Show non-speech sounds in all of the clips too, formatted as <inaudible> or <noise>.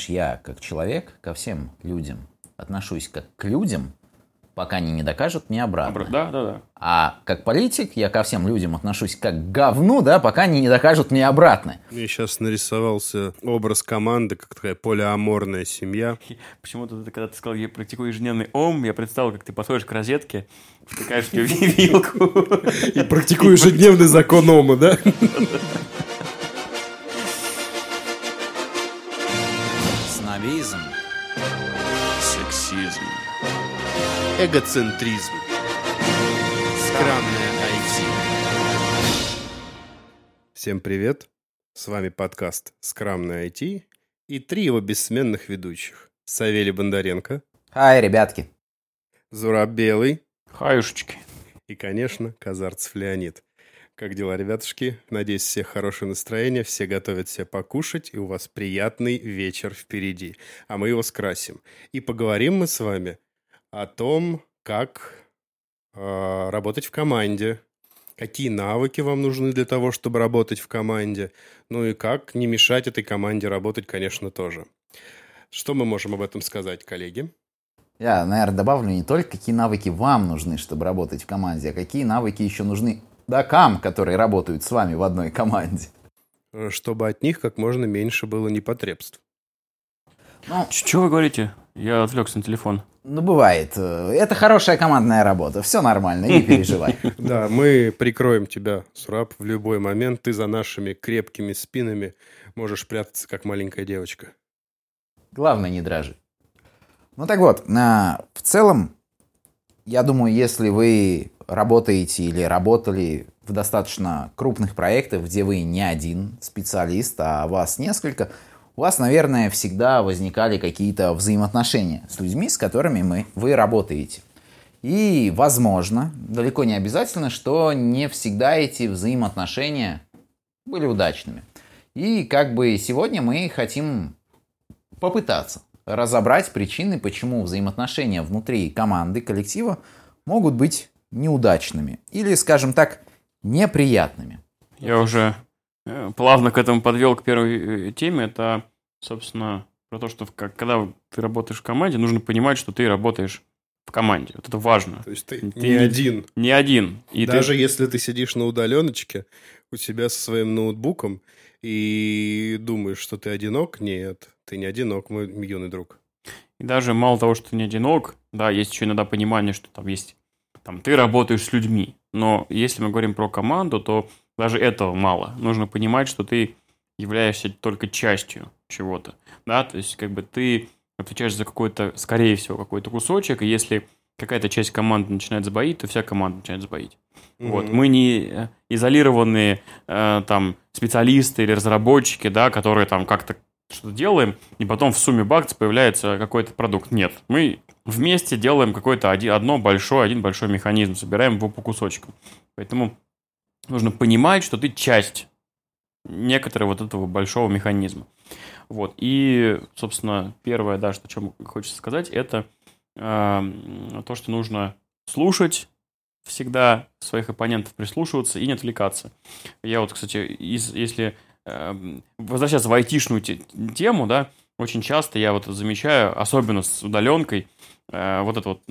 знаешь, я как человек ко всем людям отношусь как к людям, пока они не докажут мне обратно. Да, да, да. А как политик я ко всем людям отношусь как к говну, да, пока они не докажут мне обратно. Мне сейчас нарисовался образ команды, как такая полиаморная семья. Почему-то ты, когда ты сказал, я практикую ежедневный ом, я представил, как ты подходишь к розетке, втыкаешь в нее вилку. И практикую ежедневный закон ома, да? <laughs> Эгоцентризм. Скромная IT. Всем привет. С вами подкаст «Скромная IT» и три его бессменных ведущих. Савелий Бондаренко, Ай, ребятки. Зураб Белый Хаюшечки. и, конечно, Казарцев Леонид. Как дела, ребятушки? Надеюсь, всех хорошее настроение, все готовят себе покушать, и у вас приятный вечер впереди. А мы его скрасим. И поговорим мы с вами о том, как э, работать в команде, какие навыки вам нужны для того, чтобы работать в команде, ну и как не мешать этой команде работать, конечно, тоже. Что мы можем об этом сказать, коллеги? Я, наверное, добавлю не только, какие навыки вам нужны, чтобы работать в команде, а какие навыки еще нужны докам, которые работают с вами в одной команде. Э, Чтобы от них как можно меньше было непотребств. Ну, Что вы говорите? Я отвлекся на телефон. Ну, бывает. Э, Это хорошая командная работа. Все нормально, не переживай. <laughs> Да, мы прикроем тебя, Сураб, в любой момент. Ты за нашими крепкими спинами можешь прятаться, как маленькая девочка. Главное, не дрожи. Ну так вот, а, в целом, я думаю, если вы работаете или работали в достаточно крупных проектах, где вы не один специалист, а вас несколько, у вас, наверное, всегда возникали какие-то взаимоотношения с людьми, с которыми мы, вы работаете. И, возможно, далеко не обязательно, что не всегда эти взаимоотношения были удачными. И как бы сегодня мы хотим попытаться разобрать причины, почему взаимоотношения внутри команды, коллектива могут быть неудачными или, скажем так, неприятными. Я уже э, плавно к этому подвел к первой э, теме. Это, собственно, про то, что в- когда ты работаешь в команде, нужно понимать, что ты работаешь в команде. Вот это важно. То есть ты, Ты не один. Не один. И ты- Даже если ты сидишь на удаленочке у себя со своим ноутбуком и думаешь, что ты одинок, нет, ты не одинок, мой юный друг. И даже мало того, что ты не одинок, да, есть еще иногда понимание, что там есть, там, ты работаешь с людьми. Но если мы говорим про команду, то даже этого мало. Нужно понимать, что ты являешься только частью чего-то, да, то есть как бы ты отвечаешь за какой-то, скорее всего, какой-то кусочек, и если какая-то часть команды начинает сбоить, то вся команда начинает сбоить. Вот. Мгм. Мы не э, изолированные э, там специалисты или разработчики, да, которые там как-то что-то делаем, и потом в сумме бакс появляется какой-то продукт. Нет, мы вместе делаем какое-то оди- одно большое, один большой механизм, собираем его по кусочкам. Поэтому нужно понимать, что ты часть некоторого вот этого большого механизма. Вот. И, собственно, первое, да, что чем хочется сказать, это э, то, что нужно слушать всегда своих оппонентов, прислушиваться и не отвлекаться. Я вот, кстати, из- если э, возвращаться в айтишную те- тему, да, очень часто я вот замечаю, особенно с удаленкой, вот эта вот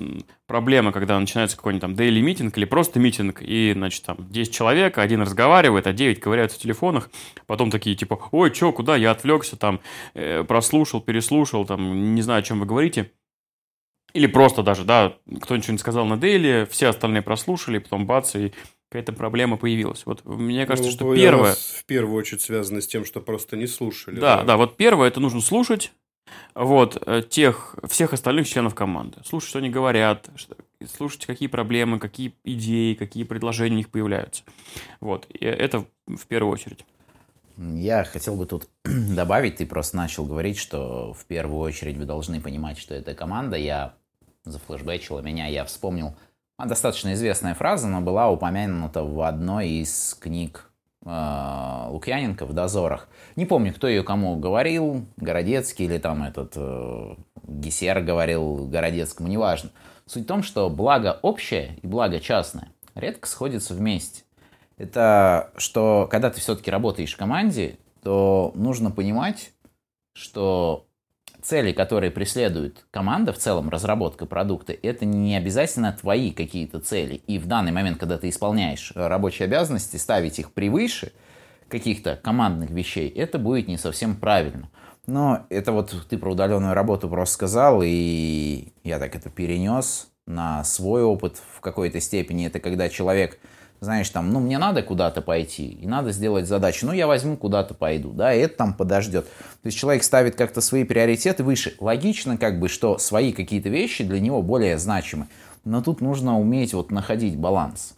проблема, когда начинается какой-нибудь там daily митинг или просто митинг, и, значит, там 10 человек, один разговаривает, а 9 ковыряются в телефонах, потом такие, типа, ой, чё, куда, я отвлекся, там, э, прослушал, переслушал, там, не знаю, о чем вы говорите. Или просто даже, да, кто ничего не сказал на дейли, все остальные прослушали, потом бац, и какая-то проблема появилась. Вот мне кажется, Ну, что первое... в первую очередь связано с тем, что просто не слушали. Да, да, вот первое, это нужно слушать вот, э, тех, всех остальных членов команды. Слушать, что они говорят, что- слушать, какие проблемы, какие идеи, какие предложения у них появляются. Вот, и это в первую очередь. Я хотел бы тут <clears throat> добавить, ты просто начал говорить, что в первую очередь вы должны понимать, что это команда. Я зафлешбэчила меня, я вспомнил а, достаточно известная фраза, но была упомянута в одной из книг Лукьяненко в «Дозорах». Не помню, кто ее кому говорил, Городецкий или там этот э, Гессер говорил Городецкому, неважно. Суть в том, что благо общее и благо частное редко сходятся вместе. Это что, когда ты все-таки работаешь в команде, то нужно понимать, что цели, которые преследует команда, в целом разработка продукта, это не обязательно твои какие-то цели. И в данный момент, когда ты исполняешь рабочие обязанности, ставить их превыше каких-то командных вещей, это будет не совсем правильно. Но это вот ты про удаленную работу просто сказал, и я так это перенес на свой опыт в какой-то степени. Это когда человек знаешь, там, ну, мне надо куда-то пойти, и надо сделать задачу, ну, я возьму, куда-то пойду, да, и это там подождет. То есть человек ставит как-то свои приоритеты выше. Логично, как бы, что свои какие-то вещи для него более значимы. Но тут нужно уметь вот находить баланс.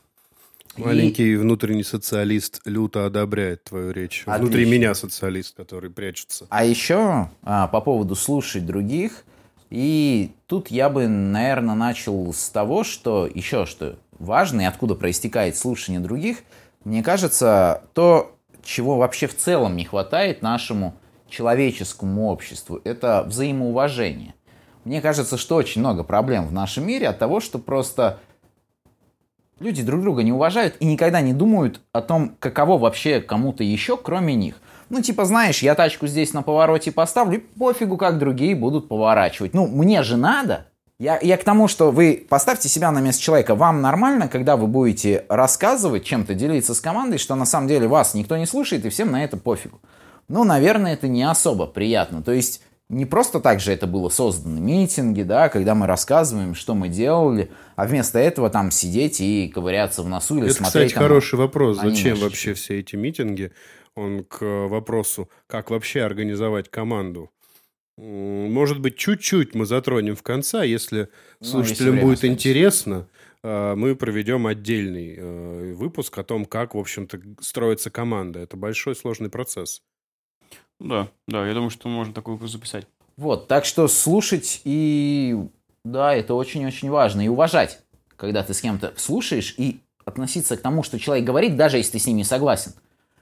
Маленький и... внутренний социалист люто одобряет твою речь. Отлично. Внутри меня социалист, который прячется. А еще а, по поводу слушать других. И тут я бы, наверное, начал с того, что еще что важно и откуда проистекает слушание других, мне кажется, то, чего вообще в целом не хватает нашему человеческому обществу, это взаимоуважение. Мне кажется, что очень много проблем в нашем мире от того, что просто люди друг друга не уважают и никогда не думают о том, каково вообще кому-то еще, кроме них. Ну, типа, знаешь, я тачку здесь на повороте поставлю, пофигу, как другие будут поворачивать. Ну, мне же надо. Я, я к тому, что вы поставьте себя на место человека. Вам нормально, когда вы будете рассказывать чем-то, делиться с командой, что на самом деле вас никто не слушает и всем на это пофигу. Ну, наверное, это не особо приятно. То есть не просто так же это было создано митинги, да, когда мы рассказываем, что мы делали, а вместо этого там сидеть и ковыряться в носу или это, смотреть. кстати, там, хороший вопрос. Зачем вообще все эти митинги? Он к вопросу, как вообще организовать команду. Может быть, чуть-чуть мы затронем в конце, а если ну, слушателям если будет останется. интересно, а, мы проведем отдельный э, выпуск о том, как, в общем-то, строится команда. Это большой сложный процесс. Да, да, я думаю, что можно такой выпуск записать. Вот, так что слушать и... Да, это очень-очень важно. И уважать, когда ты с кем-то слушаешь, и относиться к тому, что человек говорит, даже если ты с ним не согласен.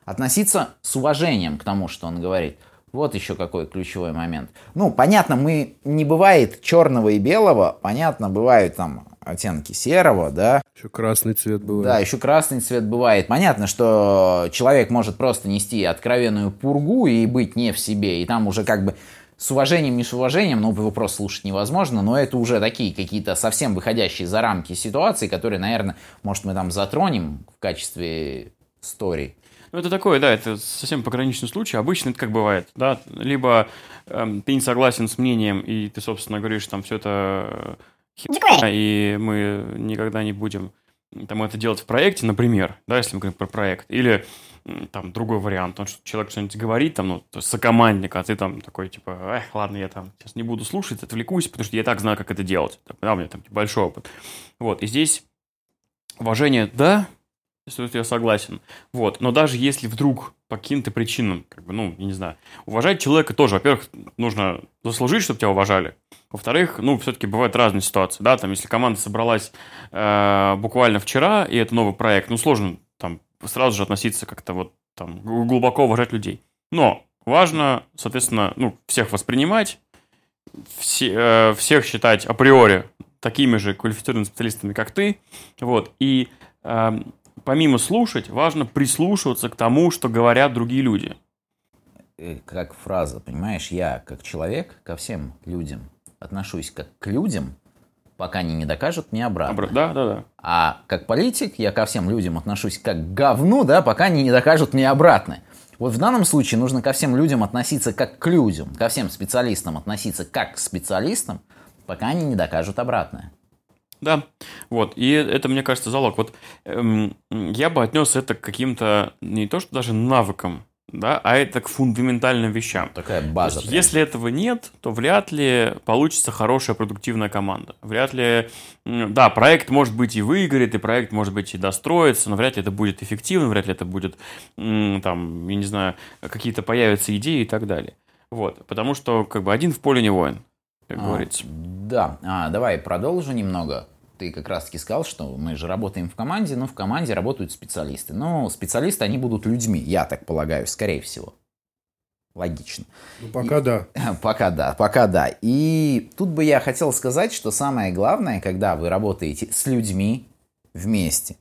Относиться с уважением к тому, что он говорит – вот еще какой ключевой момент. Ну, понятно, мы не бывает черного и белого, понятно, бывают там оттенки серого, да. Еще красный цвет бывает. Да, еще красный цвет бывает. Понятно, что человек может просто нести откровенную пургу и быть не в себе, и там уже как бы с уважением, не с уважением, ну, его просто слушать невозможно, но это уже такие какие-то совсем выходящие за рамки ситуации, которые, наверное, может, мы там затронем в качестве истории. Ну, это такое, да, это совсем пограничный случай. Обычно это как бывает, да, либо эм, ты не согласен с мнением, и ты, собственно, говоришь, там, все это херня, и мы никогда не будем там это делать в проекте, например, да, если мы говорим про проект, или там другой вариант, он что человек что-нибудь говорит, там, ну, сокомандник, а ты там такой, типа, эх, ладно, я там сейчас не буду слушать, отвлекусь, потому что я так знаю, как это делать. Да, у меня там большой опыт. Вот, и здесь уважение, да, если я согласен. Вот. Но даже если вдруг по каким-то причинам, как бы, ну, я не знаю, уважать человека тоже, во-первых, нужно заслужить, чтобы тебя уважали. Во-вторых, ну, все-таки бывают разные ситуации, да, там, если команда собралась э, буквально вчера, и это новый проект, ну, сложно там сразу же относиться как-то вот там глубоко уважать людей. Но важно, соответственно, ну, всех воспринимать, все, э, всех считать априори такими же квалифицированными специалистами, как ты, вот, и э, помимо слушать, важно прислушиваться к тому, что говорят другие люди. Э, как фраза, понимаешь, я как человек ко всем людям отношусь как к людям, пока они не докажут мне обратно. Да, да, да. А как политик я ко всем людям отношусь как к говну, да, пока они не докажут мне обратно. Вот в данном случае нужно ко всем людям относиться как к людям, ко всем специалистам относиться как к специалистам, пока они не докажут обратное. Да, вот, и это, мне кажется, залог. Вот эм, я бы отнес это к каким-то, не то что даже навыкам, да, а это к фундаментальным вещам. Такая база. есть, если этого нет, то вряд ли получится хорошая продуктивная команда. Вряд ли, да, проект может быть и выиграет, и проект может быть и достроится, но вряд ли это будет эффективно, вряд ли это будет, там, я не знаю, какие-то появятся идеи и так далее. Вот, потому что как бы один в поле не воин как а, говорится. Да, а, давай продолжу немного. Ты как раз таки сказал, что мы же работаем в команде, но в команде работают специалисты. Но специалисты, они будут людьми, я так полагаю, скорее всего. Логично. Ну, пока и, да. <laughs> Пока да, пока да. И тут бы я хотел сказать, что самое главное, когда вы работаете с людьми вместе,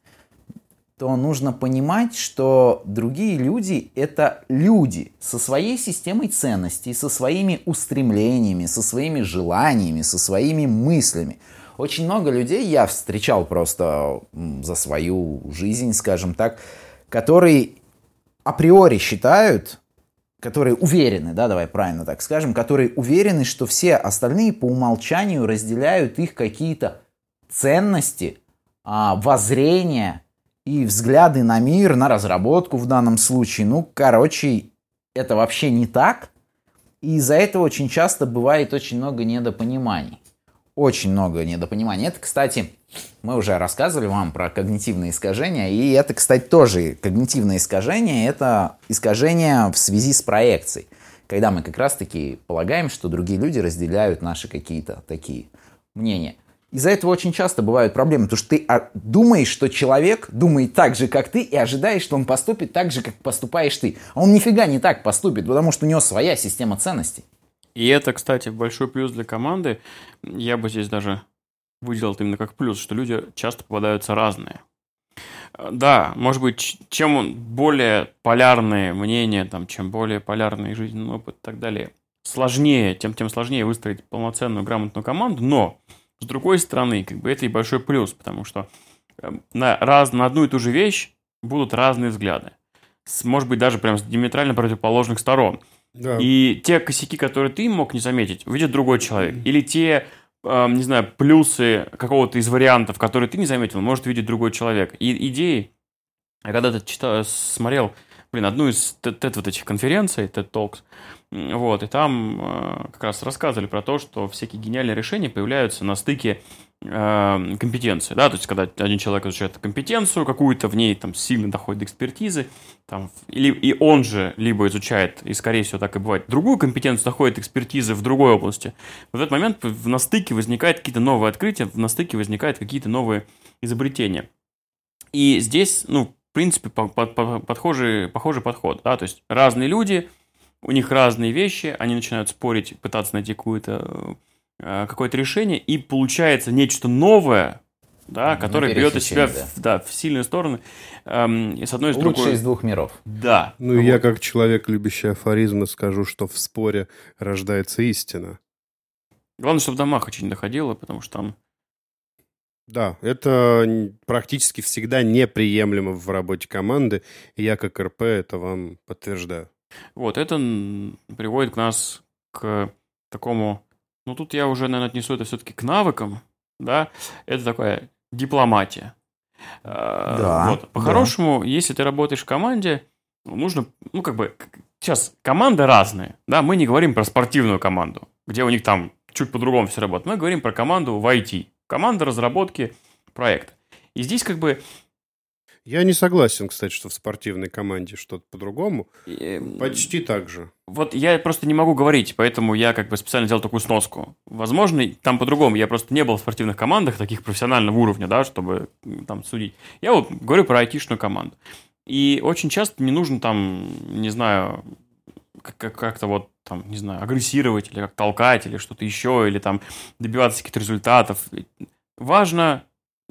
то нужно понимать, что другие люди – это люди со своей системой ценностей, со своими устремлениями, со своими желаниями, со своими мыслями. Очень много людей я встречал просто за свою жизнь, скажем так, которые априори считают, которые уверены, да, давай правильно так скажем, которые уверены, что все остальные по умолчанию разделяют их какие-то ценности, а, воззрения и взгляды на мир, на разработку в данном случае. Ну, короче, это вообще не так. И из-за этого очень часто бывает очень много недопониманий. Очень много недопониманий. Это, кстати, мы уже рассказывали вам про когнитивные искажения, и это, кстати, тоже когнитивное искажение, это искажение в связи с проекцией, когда мы как раз-таки полагаем, что другие люди разделяют наши какие-то такие мнения. Из-за этого очень часто бывают проблемы, потому что ты а, думаешь, что человек думает так же, как ты, и ожидаешь, что он поступит так же, как поступаешь ты. А он нифига не так поступит, потому что у него своя система ценностей. И это, кстати, большой плюс для команды. Я бы здесь даже выделил это именно как плюс, что люди часто попадаются разные. Да, может быть, чем более полярные мнения, там, чем более полярный жизненный опыт и так далее, сложнее, тем, тем сложнее выстроить полноценную, грамотную команду, но с другой стороны, как бы это и большой плюс, потому что эм, на, раз, на одну и ту же вещь будут разные взгляды. С, может быть, даже прям с диаметрально противоположных сторон. Да. И те косяки, которые ты мог не заметить, увидит другой человек. Или те, э, не знаю, плюсы какого-то из вариантов, которые ты не заметил, может видеть другой человек. И идеи, я когда-то читал, смотрел, блин, одну из TED вот этих конференций, TED Talks, вот, и там э, как раз рассказывали про то, что всякие гениальные решения появляются на стыке э, компетенции, да, то есть когда один человек изучает компетенцию какую-то, в ней там сильно доходит до экспертизы, там, или и он же либо изучает, и скорее всего так и бывает, другую компетенцию доходит экспертизы в другой области, в этот момент на стыке возникают какие-то новые открытия, на стыке возникают какие-то новые изобретения. И здесь, ну, в принципе, по, по, по, подхожий, похожий подход, да, то есть разные люди, у них разные вещи, они начинают спорить, пытаться найти какое-то э, какое-то решение, и получается нечто новое, да, ну, которое берет из себя да. В, да, в сильные стороны. Эм, и с одной и с другой. Лучше из двух миров. Да. Ну, вот. я как человек, любящий афоризмы, скажу, что в споре рождается истина. Главное, чтобы до Махача не доходило, потому что там... Да, это практически всегда неприемлемо в работе команды, и я как РП это вам подтверждаю. Вот, это приводит к нас к такому... Ну, тут я уже, наверное, отнесу это все-таки к навыкам, да? Это такая дипломатия. А, да, вот. По-хорошему, да. если ты работаешь в команде, нужно, ну, как бы, сейчас команды разные, да, мы не говорим про спортивную команду, где у них там чуть по-другому все работает. Мы говорим про команду в IT, команда разработки проекта. И здесь как бы я не согласен, кстати, что в спортивной команде что-то по-другому. И... Почти так же. Вот я просто не могу говорить, поэтому я как бы специально сделал такую сноску. Возможно, там по-другому. Я просто не был в спортивных командах таких профессионального уровня, да, чтобы там судить. Я вот говорю про айтишную команду. И очень часто не нужно там, не знаю, как-то вот там, не знаю, агрессировать или как толкать или что-то еще, или там добиваться каких-то результатов. Важно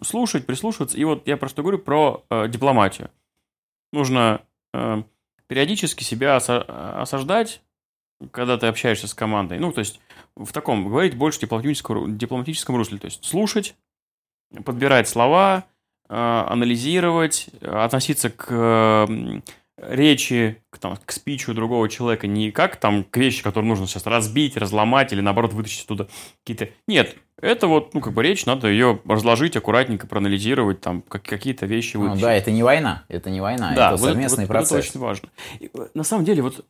слушать, прислушиваться. И вот я просто говорю про э, дипломатию. Нужно э, периодически себя осаждать, когда ты общаешься с командой. Ну, то есть в таком, говорить больше дипломатическом, дипломатическом русле. То есть слушать, подбирать слова, э, анализировать, относиться к э, речи, к, там, к спичу другого человека не как там к вещи, которые нужно сейчас разбить, разломать или наоборот вытащить оттуда какие-то... Нет, это вот, ну, как бы речь, надо ее разложить аккуратнетенько, проанализировать, там, как, какие-то вещи ну вытащить. Ну, да, это не война, это не война, да, это вот совместный это, процесс. Это очень важно. И, э, на самом деле, вот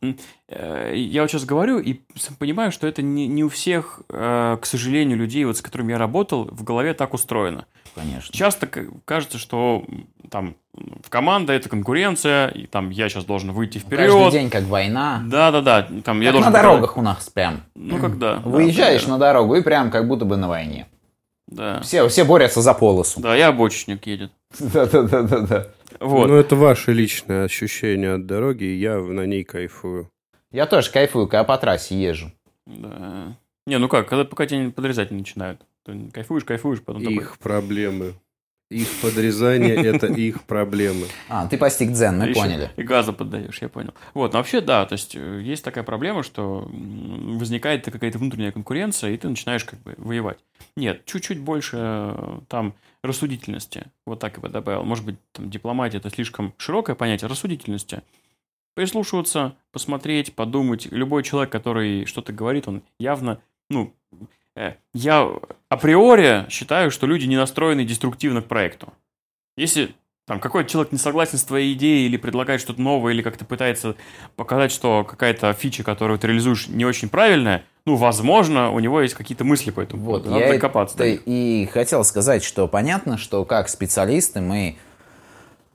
э, я вот сейчас говорю и понимаю, что это не, не у всех, э, к сожалению, людей, вот с которыми я работал, в голове так устроено. Конечно. Часто кажется, что там в команда это конкуренция, и там я сейчас должен выйти вперед. Каждый день как война. Да, да, да. Там как я должен на дорогах у нас прям. Ну когда. Выезжаешь да, на дорогу и прям как будто бы на войне. Да. Все, все борются за полосу. Да, я обочечник едет. Да, да, да, да, да. Вот. Ну, это ваше личное ощущение от дороги, и я на ней кайфую. Я тоже кайфую, когда по трассе езжу. Да. Не, ну как, когда пока тебя подрезать не начинают. Кайфуешь, кайфуешь, потом Их такой... проблемы. Их подрезание – это их проблемы. А, ты постиг дзен, мы Еще поняли. И газа поддаешь, я понял. Вот, но вообще, да, то есть э, есть такая проблема, что возникает какая-то внутренняя конкуренция, и ты начинаешь как бы воевать. Нет, чуть-чуть больше э, там рассудительности. Вот так я бы добавил. Может быть, там дипломатия это слишком широкое понятие рассудительности. Прислушиваться, посмотреть, подумать. Любой человек, который что-то говорит, он явно, ну, я априори считаю, что люди не настроены деструктивно к проекту. Если там какой-то человек не согласен с твоей идеей или предлагает что-то новое, или как-то пытается показать, что какая-то фича, которую ты реализуешь, не очень правильная, ну, возможно, у него есть какие-то мысли по этому Вот, поводу. Надо я докопаться до это и хотел сказать, что понятно, что как специалисты мы...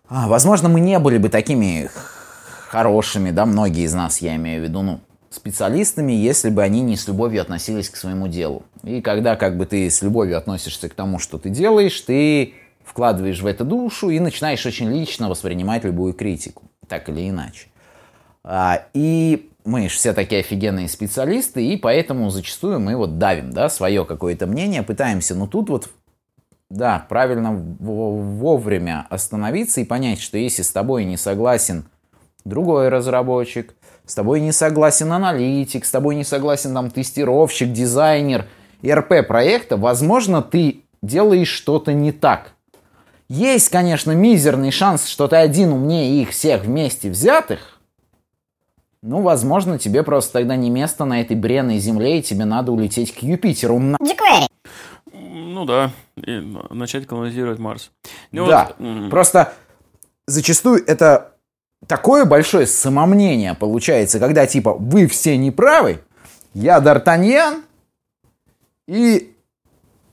а, возможно, мы не были бы такими хорошими, да, многие из нас, я имею в виду, ну, специалистами, если бы они не с любовью относились к своему делу. И когда как бы ты с любовью относишься к тому, что ты делаешь, ты вкладываешь в это душу и начинаешь очень лично воспринимать любую критику, так или иначе. А, и мы же все такие офигенные специалисты, и поэтому зачастую мы вот давим, да, свое какое-то мнение, пытаемся, ну тут вот, да, правильно во- вовремя остановиться и понять, что если с тобой не согласен другой разработчик, с тобой не согласен аналитик, с тобой не согласен там тестировщик, дизайнер, РП проекта, возможно, ты делаешь что-то не так. Есть, конечно, мизерный шанс, что ты один умнее их всех вместе взятых, ну, возможно, тебе просто тогда не место на этой бренной земле, и тебе надо улететь к Юпитеру. на- Ну да, и начать колонизировать Марс. Ну да, вот, просто зачастую это такое большое самомнение получается, когда типа вы все неправы, я Д'Артаньян, и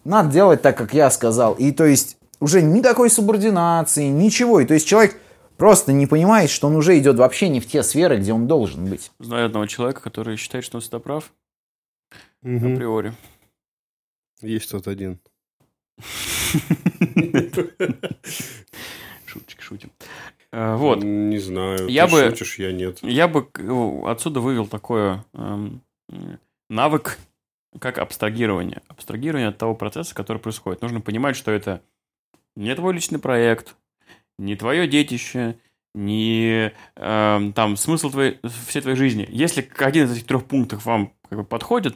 надо делать так, как я сказал. И то есть уже никакой субординации, ничего. И то есть человек просто не понимает, что он уже идет вообще не в те сферы, где он должен быть. Знаю одного человека, который считает, что он всегда прав, Мгм. априори. Есть тот один. <laughs> <laughs> Шуточки, шутим. Э, Вот. Не знаю. Я ты бы- шутишь, я нет. Я бы э, отсюда вывел такое эм, навык, как абстрагирование. Абстрагирование от того процесса, который происходит. Нужно понимать, что это не твой личный проект, не твое детище, не эм, там смысл твоей, всей твоей жизни. Если один из этих трех пунктов вам как бы подходит,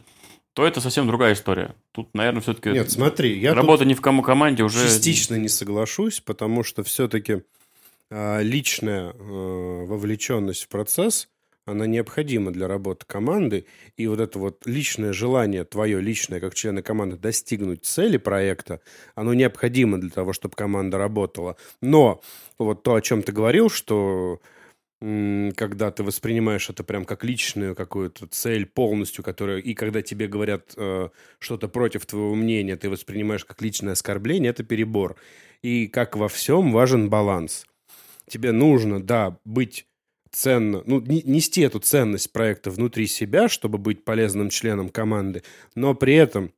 то это совсем другая история. Тут, наверное, все-таки Нет, смотри, я работа не в кому команде уже... частично не соглашусь, потому что все-таки личная э, вовлеченность в процесс, она необходима для работы команды, и вот это вот личное желание, твое личное, как члена команды, достигнуть цели проекта, оно необходимо для того, чтобы команда работала. Но вот то, о чем ты говорил, что когда ты воспринимаешь это прям как личную какую-то цель полностью, которая, и когда тебе говорят э, что-то против твоего мнения, ты воспринимаешь как личное оскорбление, это перебор. И как во всем важен баланс. Тебе нужно, да, быть ценно, ну, не- нести эту ценность проекта внутри себя, чтобы быть полезным членом команды, но при этом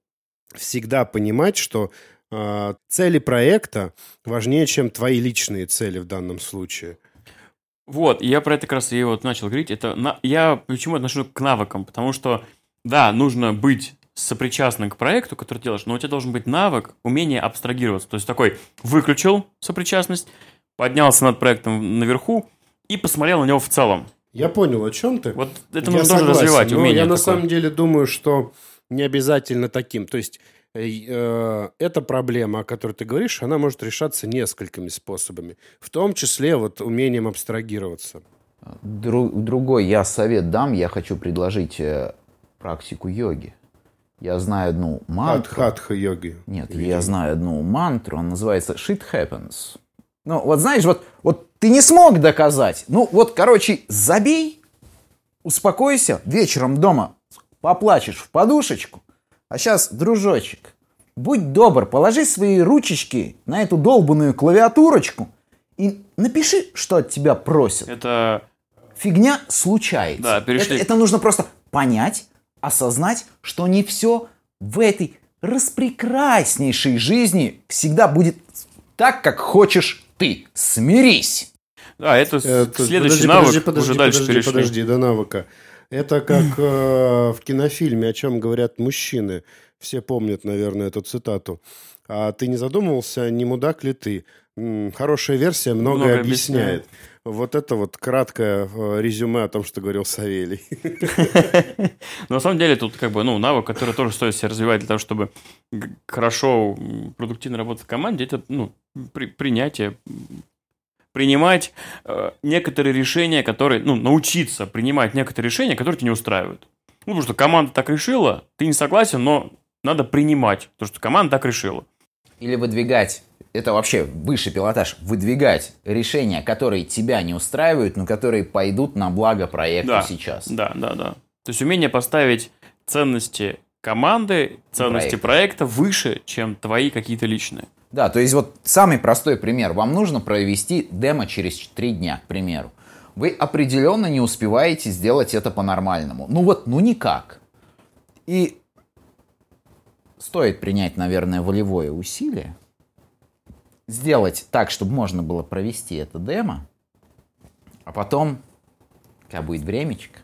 всегда понимать, что э, цели проекта важнее, чем твои личные цели в данном случае. Вот, я про это как раз и вот начал говорить. Это на... Я почему отношу к навыкам? Потому что, да, нужно быть сопричастным к проекту, который делаешь, но у тебя должен быть навык, умение абстрагироваться. То есть такой выключил сопричастность, поднялся над проектом наверху и посмотрел на него в целом. Я понял, о чем ты. Вот это Я нужно тоже развивать, но умение Я на такое. самом деле думаю, что не обязательно таким. То есть э, э, эта проблема, о которой ты говоришь, она может решаться несколькими способами. В том числе вот умением абстрагироваться. Дру- другой я совет дам, я хочу предложить э, практику йоги. Я знаю одну мантру. хатха-йоги. Нет, Видимо. я знаю одну мантру, она называется Shit Happens. Ну, вот знаешь, вот, вот ты не смог доказать. Ну, вот, короче, забей, успокойся, вечером дома поплачешь в подушечку. А сейчас, дружочек, будь добр, положи свои ручечки на эту долбанную клавиатурочку и напиши, что от тебя просят. Это Фигня случается. Да, перешли- это, это нужно просто понять, осознать, что не все в этой распрекраснейшей жизни всегда будет так, как хочешь ты. Смирись. Да, это, Это- следующий подожди, навык, подожди, подожди, уже дальше подожди, перешли. подожди, до навыка. Это как <clears throat> э, в кинофильме, о чем говорят мужчины. Все помнят, наверное, эту цитату. А ты не задумывался, не мудак ли ты? Хорошая версия многое, Многое объясняет. объясняет. Вот это вот краткое э, резюме о том, что говорил Савелий. Но <laughs> на самом деле тут как бы, ну, навык, который тоже стоит себе развивать для того, чтобы хорошо, продуктивно работать в команде, это, ну, при- принятие, принимать э, некоторые решения, которые, ну, научиться принимать некоторые решения, которые тебя не устраивают. Ну, потому что команда так решила, ты не согласен, но надо принимать, то, что команда так решила. Или выдвигать, это вообще высший пилотаж, выдвигать решения, которые тебя не устраивают, но которые пойдут на благо проекту Да. сейчас. Да, да, да. То есть умение поставить ценности команды, ценности Проекта. проекта выше, чем твои какие-то личные. Да, то есть вот самый простой пример. Вам нужно провести демо через 3 дня, к примеру. Вы определенно не успеваете сделать это по-нормальному. Ну вот, ну никак. И стоит принять, наверное, волевое усилие, сделать так, чтобы можно было провести это демо, а потом, когда будет времечко,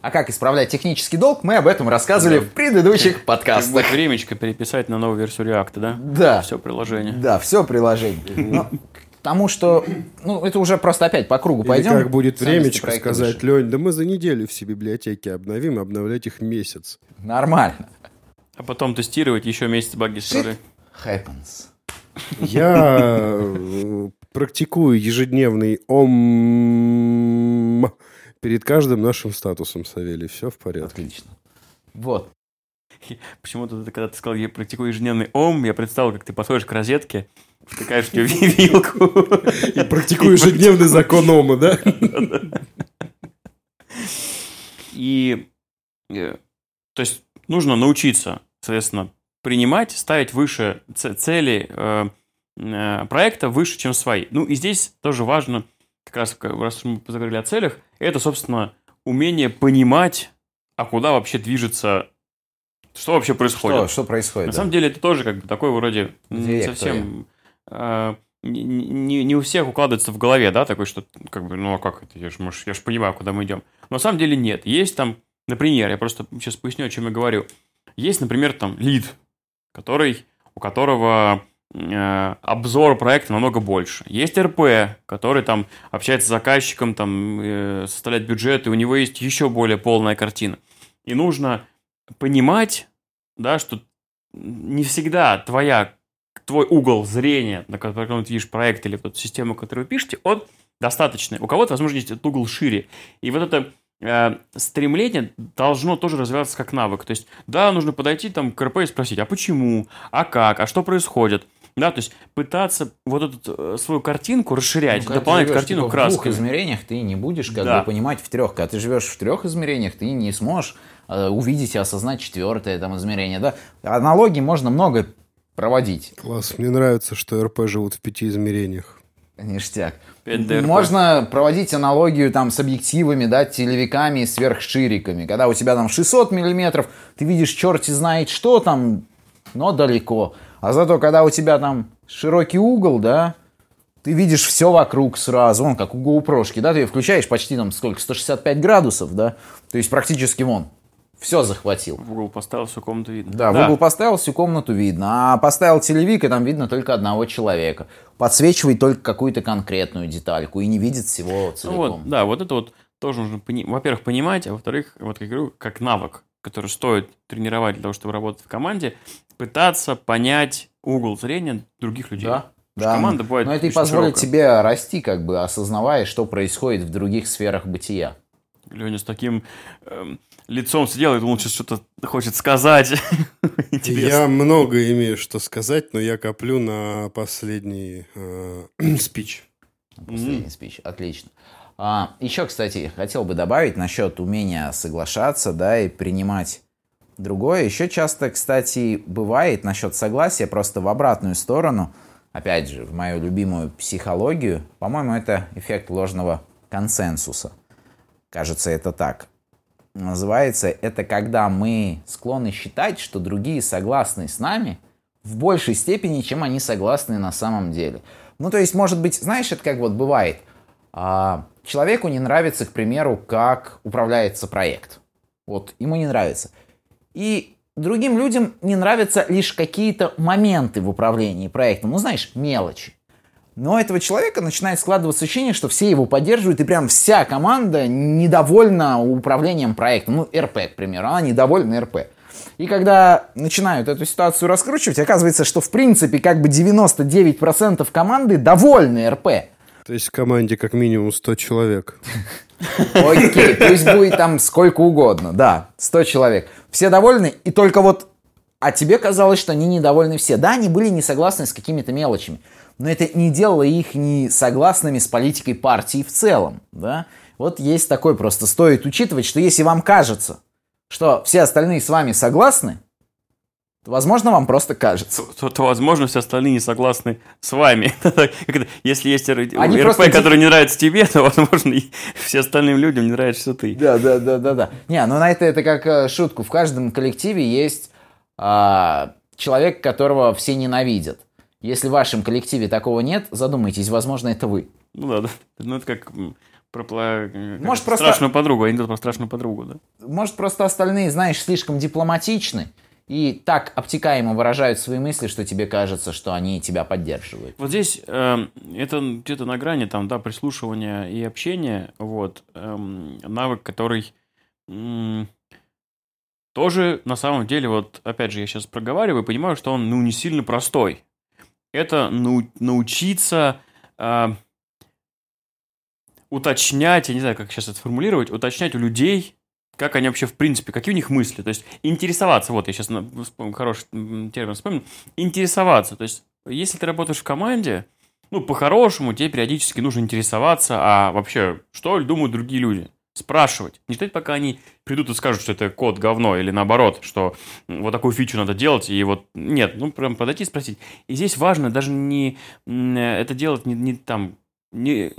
а как исправлять технический долг, мы об этом рассказывали Да. в предыдущих подкастах. будет времечко переписать на новую версию React, да? Да. Все приложение. Да, все приложение. Но Потому что, ну, это уже просто опять по кругу Или пойдем. как будет времечко сказать, выше. Лень, да мы за неделю все библиотеки обновим, обновлять их месяц. Нормально. А потом тестировать еще месяц баги Shit happens. Я э, практикую ежедневный ом перед каждым нашим статусом, Савелий. Все в порядке. Отлично. Вот. Почему-то когда ты сказал, я практикую ежедневный ом, я представил, как ты подходишь к розетке, втыкаешь в нее вилку. И практикую ежедневный закон ома, да? И, э, то есть, нужно научиться, соответственно, принимать, ставить выше цели э, э, проекта выше, чем свои. Ну, и здесь тоже важно, как раз, раз мы заговорили о целях, это, собственно, умение понимать, а куда вообще движется, что вообще происходит. Что, что происходит? На да? самом деле это тоже как бы такой вроде не совсем... э, не, не- не у всех укладывается в голове, да, такой, что, как бы, ну, а как это, я же, я ж понимаю, куда мы идем. Но на самом деле нет. Есть там, например, я просто сейчас поясню, о чем я говорю. Есть, например, там лид, который, у которого э, обзор проекта намного больше. Есть РП, который там общается с заказчиком, там э, составляет бюджет, и у него есть еще более полная картина. И нужно понимать, да, что не всегда твоя, твой угол зрения, на котором ты видишь проект или вот систему, которую вы пишете, он достаточный. У кого-то, возможно, есть этот угол шире. И вот это э, стремление должно тоже развиваться как навык. То есть, да, нужно подойти там к РП и спросить, а почему, а как, а что происходит. Да, то есть пытаться вот эту э, свою картинку расширять, Ну, дополнять живешь, картину типа, В двух измерениях ты не будешь как Да. бы понимать в трех. Когда ты живешь в трех измерениях, ты не сможешь э, увидеть и осознать четвертое там измерение. Да? Аналогии можно много проводить. Класс, мне нравится, что РП живут в пяти измерениях. Ништяк. 5D РП. Можно проводить аналогию там с объективами, да, телевиками и сверхшириками. Когда у тебя там 600 миллиметров, ты видишь черти знает что там, но далеко. А зато, когда у тебя там широкий угол, да, ты видишь все вокруг сразу, вон, как у GoPro, да, ты ее включаешь почти там сколько, 165 градусов, да, то есть практически вон, все захватил. В угол поставил, всю комнату видно. Да, в угол поставил, всю комнату видно. А поставил телевик, и там видно только одного человека. Подсвечивает только какую-то конкретную детальку и не видит всего Ну целиком. вот, да, вот это вот тоже нужно, пони- во-первых, понимать, а во-вторых, вот как говорю, как навык, который стоит тренировать для того, чтобы работать в команде, пытаться понять угол зрения других людей. Да, да. команда бывает Но это и позволит широкая. тебе расти, как бы осознавая, что происходит в других сферах бытия. Леня с таким эм, лицом сидел и думал, сейчас что-то хочет сказать. <laughs> Я много имею что сказать, но я коплю на последний э, <clears throat> спич. Последний спич. Отлично. А, еще, кстати, хотел бы добавить насчет умения соглашаться, да, и принимать другое. Еще часто, кстати, бывает насчет согласия просто в обратную сторону. Опять же, в мою любимую психологию. По-моему, это эффект ложного консенсуса. Кажется, это так. Называется это когда мы склонны считать, что другие согласны с нами в большей степени, чем они согласны на самом деле. Ну, то есть, может быть, знаешь, это как вот бывает. а, человеку не нравится, к примеру, как управляется проект. Вот, ему не нравится. И другим людям не нравятся лишь какие-то моменты в управлении проектом. Ну, знаешь, мелочи. Но у этого человека начинает складываться ощущение, что все его поддерживают, и прям вся команда недовольна управлением проектом. Ну, РП, к примеру, она недовольна РП. И когда начинают эту ситуацию раскручивать, оказывается, что в принципе как бы 99% команды довольны РП. То есть в команде как минимум 100 человек. Окей, пусть будет там сколько угодно, да, 100 человек. Все довольны, и только вот... А тебе казалось, что они недовольны все. Да, они были не согласны с какими-то мелочами, но это не делало их не согласными с политикой партии в целом, да. Вот есть такой просто, стоит учитывать, что если вам кажется, что все остальные с вами согласны, то, возможно, вам просто кажется. То, то, возможно, все остальные не согласны с вами. <laughs> Если есть Они РП, просто- который не нравится тебе, то, возможно, и все остальным людям не нравится, что ты. Да, да, да, да, да. Не, ну на это это как э, шутку. В каждом коллективе есть а, человек, которого все ненавидят. Если в вашем коллективе такого нет, задумайтесь, возможно, это вы. Ну да, да. Ну это как про пла- как Может, просто- страшную подругу, анекдот про страшную подругу, да? Может, просто остальные, знаешь, слишком дипломатичны и так обтекаемо выражают свои мысли, что тебе кажется, что они тебя поддерживают. Вот здесь эм, это где-то на грани там, да, прислушивания и общения, вот, эм, навык, который м, тоже на самом деле, вот, опять же, я сейчас проговариваю, понимаю, что он, ну, не сильно простой. Это нау- научиться э, уточнять, я не знаю, как сейчас это сформулировать, уточнять у людей, как они вообще в принципе, какие у них мысли. То есть интересоваться, вот я сейчас хороший м, термин вспомнил, интересоваться. То есть если ты работаешь в команде, ну, по-хорошему, тебе периодически нужно интересоваться, а вообще, что думают другие люди. Спрашивать. Не ждать, пока они придут и скажут, что это код говно, или наоборот, что вот такую фичу надо делать, и вот нет, ну, прям подойти и спросить. И здесь важно даже не это делать не, не там, не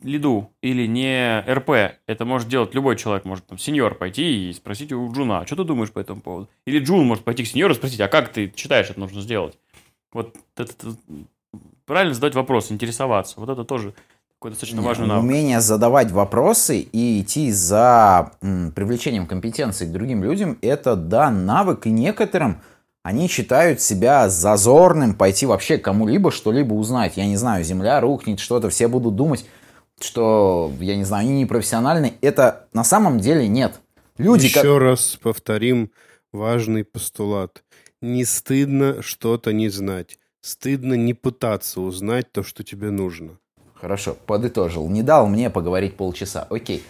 лиду или не РП. Это может делать любой человек, может там сеньор пойти и спросить у Джуна, а что ты думаешь по этому поводу? Или Джун может пойти к сеньору и спросить, а как ты считаешь, это нужно сделать? Вот это, это- правильно задать вопрос, интересоваться. Вот это тоже такой достаточно важный навык. Умение задавать вопросы и идти за м, привлечением компетенции к другим людям – это, да, навык, и некоторым они считают себя зазорным пойти вообще кому-либо что-либо узнать. Я не знаю, земля рухнет, что-то, все будут думать, что, я не знаю, они непрофессиональны. Это на самом деле нет. Люди, Еще ко- раз повторим важный постулат. Не стыдно что-то не знать. Стыдно не пытаться узнать то, что тебе нужно. Хорошо, подытожил. Не дал мне поговорить полчаса. Окей.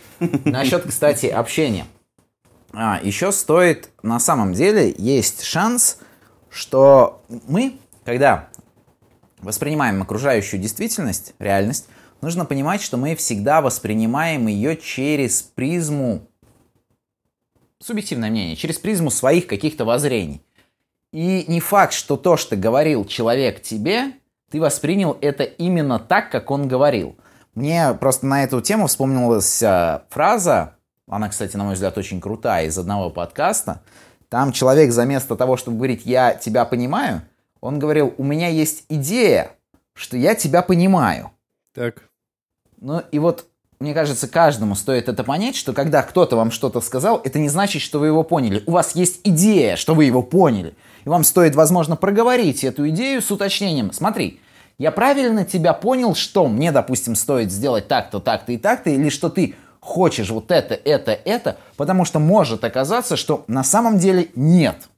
Насчет, кстати, общения. А, еще стоит, на самом деле, есть шанс, что мы, когда воспринимаем окружающую действительность, реальность, нужно понимать, что мы всегда воспринимаем ее через призму, субъективное мнение, через призму своих каких-то воззрений. И не факт, что то, что говорил человек тебе, ты воспринял это именно так, как он говорил. Мне просто на эту тему вспомнилась а, фраза, она, кстати, на мой взгляд, очень крутая, из одного подкаста. Там человек заместо того, чтобы говорить «я тебя понимаю», он говорил «у меня есть идея, что я тебя понимаю». Так, Ну и вот, мне кажется, каждому стоит это понять, что когда кто-то вам что-то сказал, это не значит, что вы его поняли. У вас есть идея, что вы его поняли. И вам стоит, возможно, проговорить эту идею с уточнением. Смотри, я правильно тебя понял, что мне, допустим, стоит сделать так-то, так-то и так-то, или что ты хочешь вот это, это, это, потому что может оказаться, что на самом деле нет.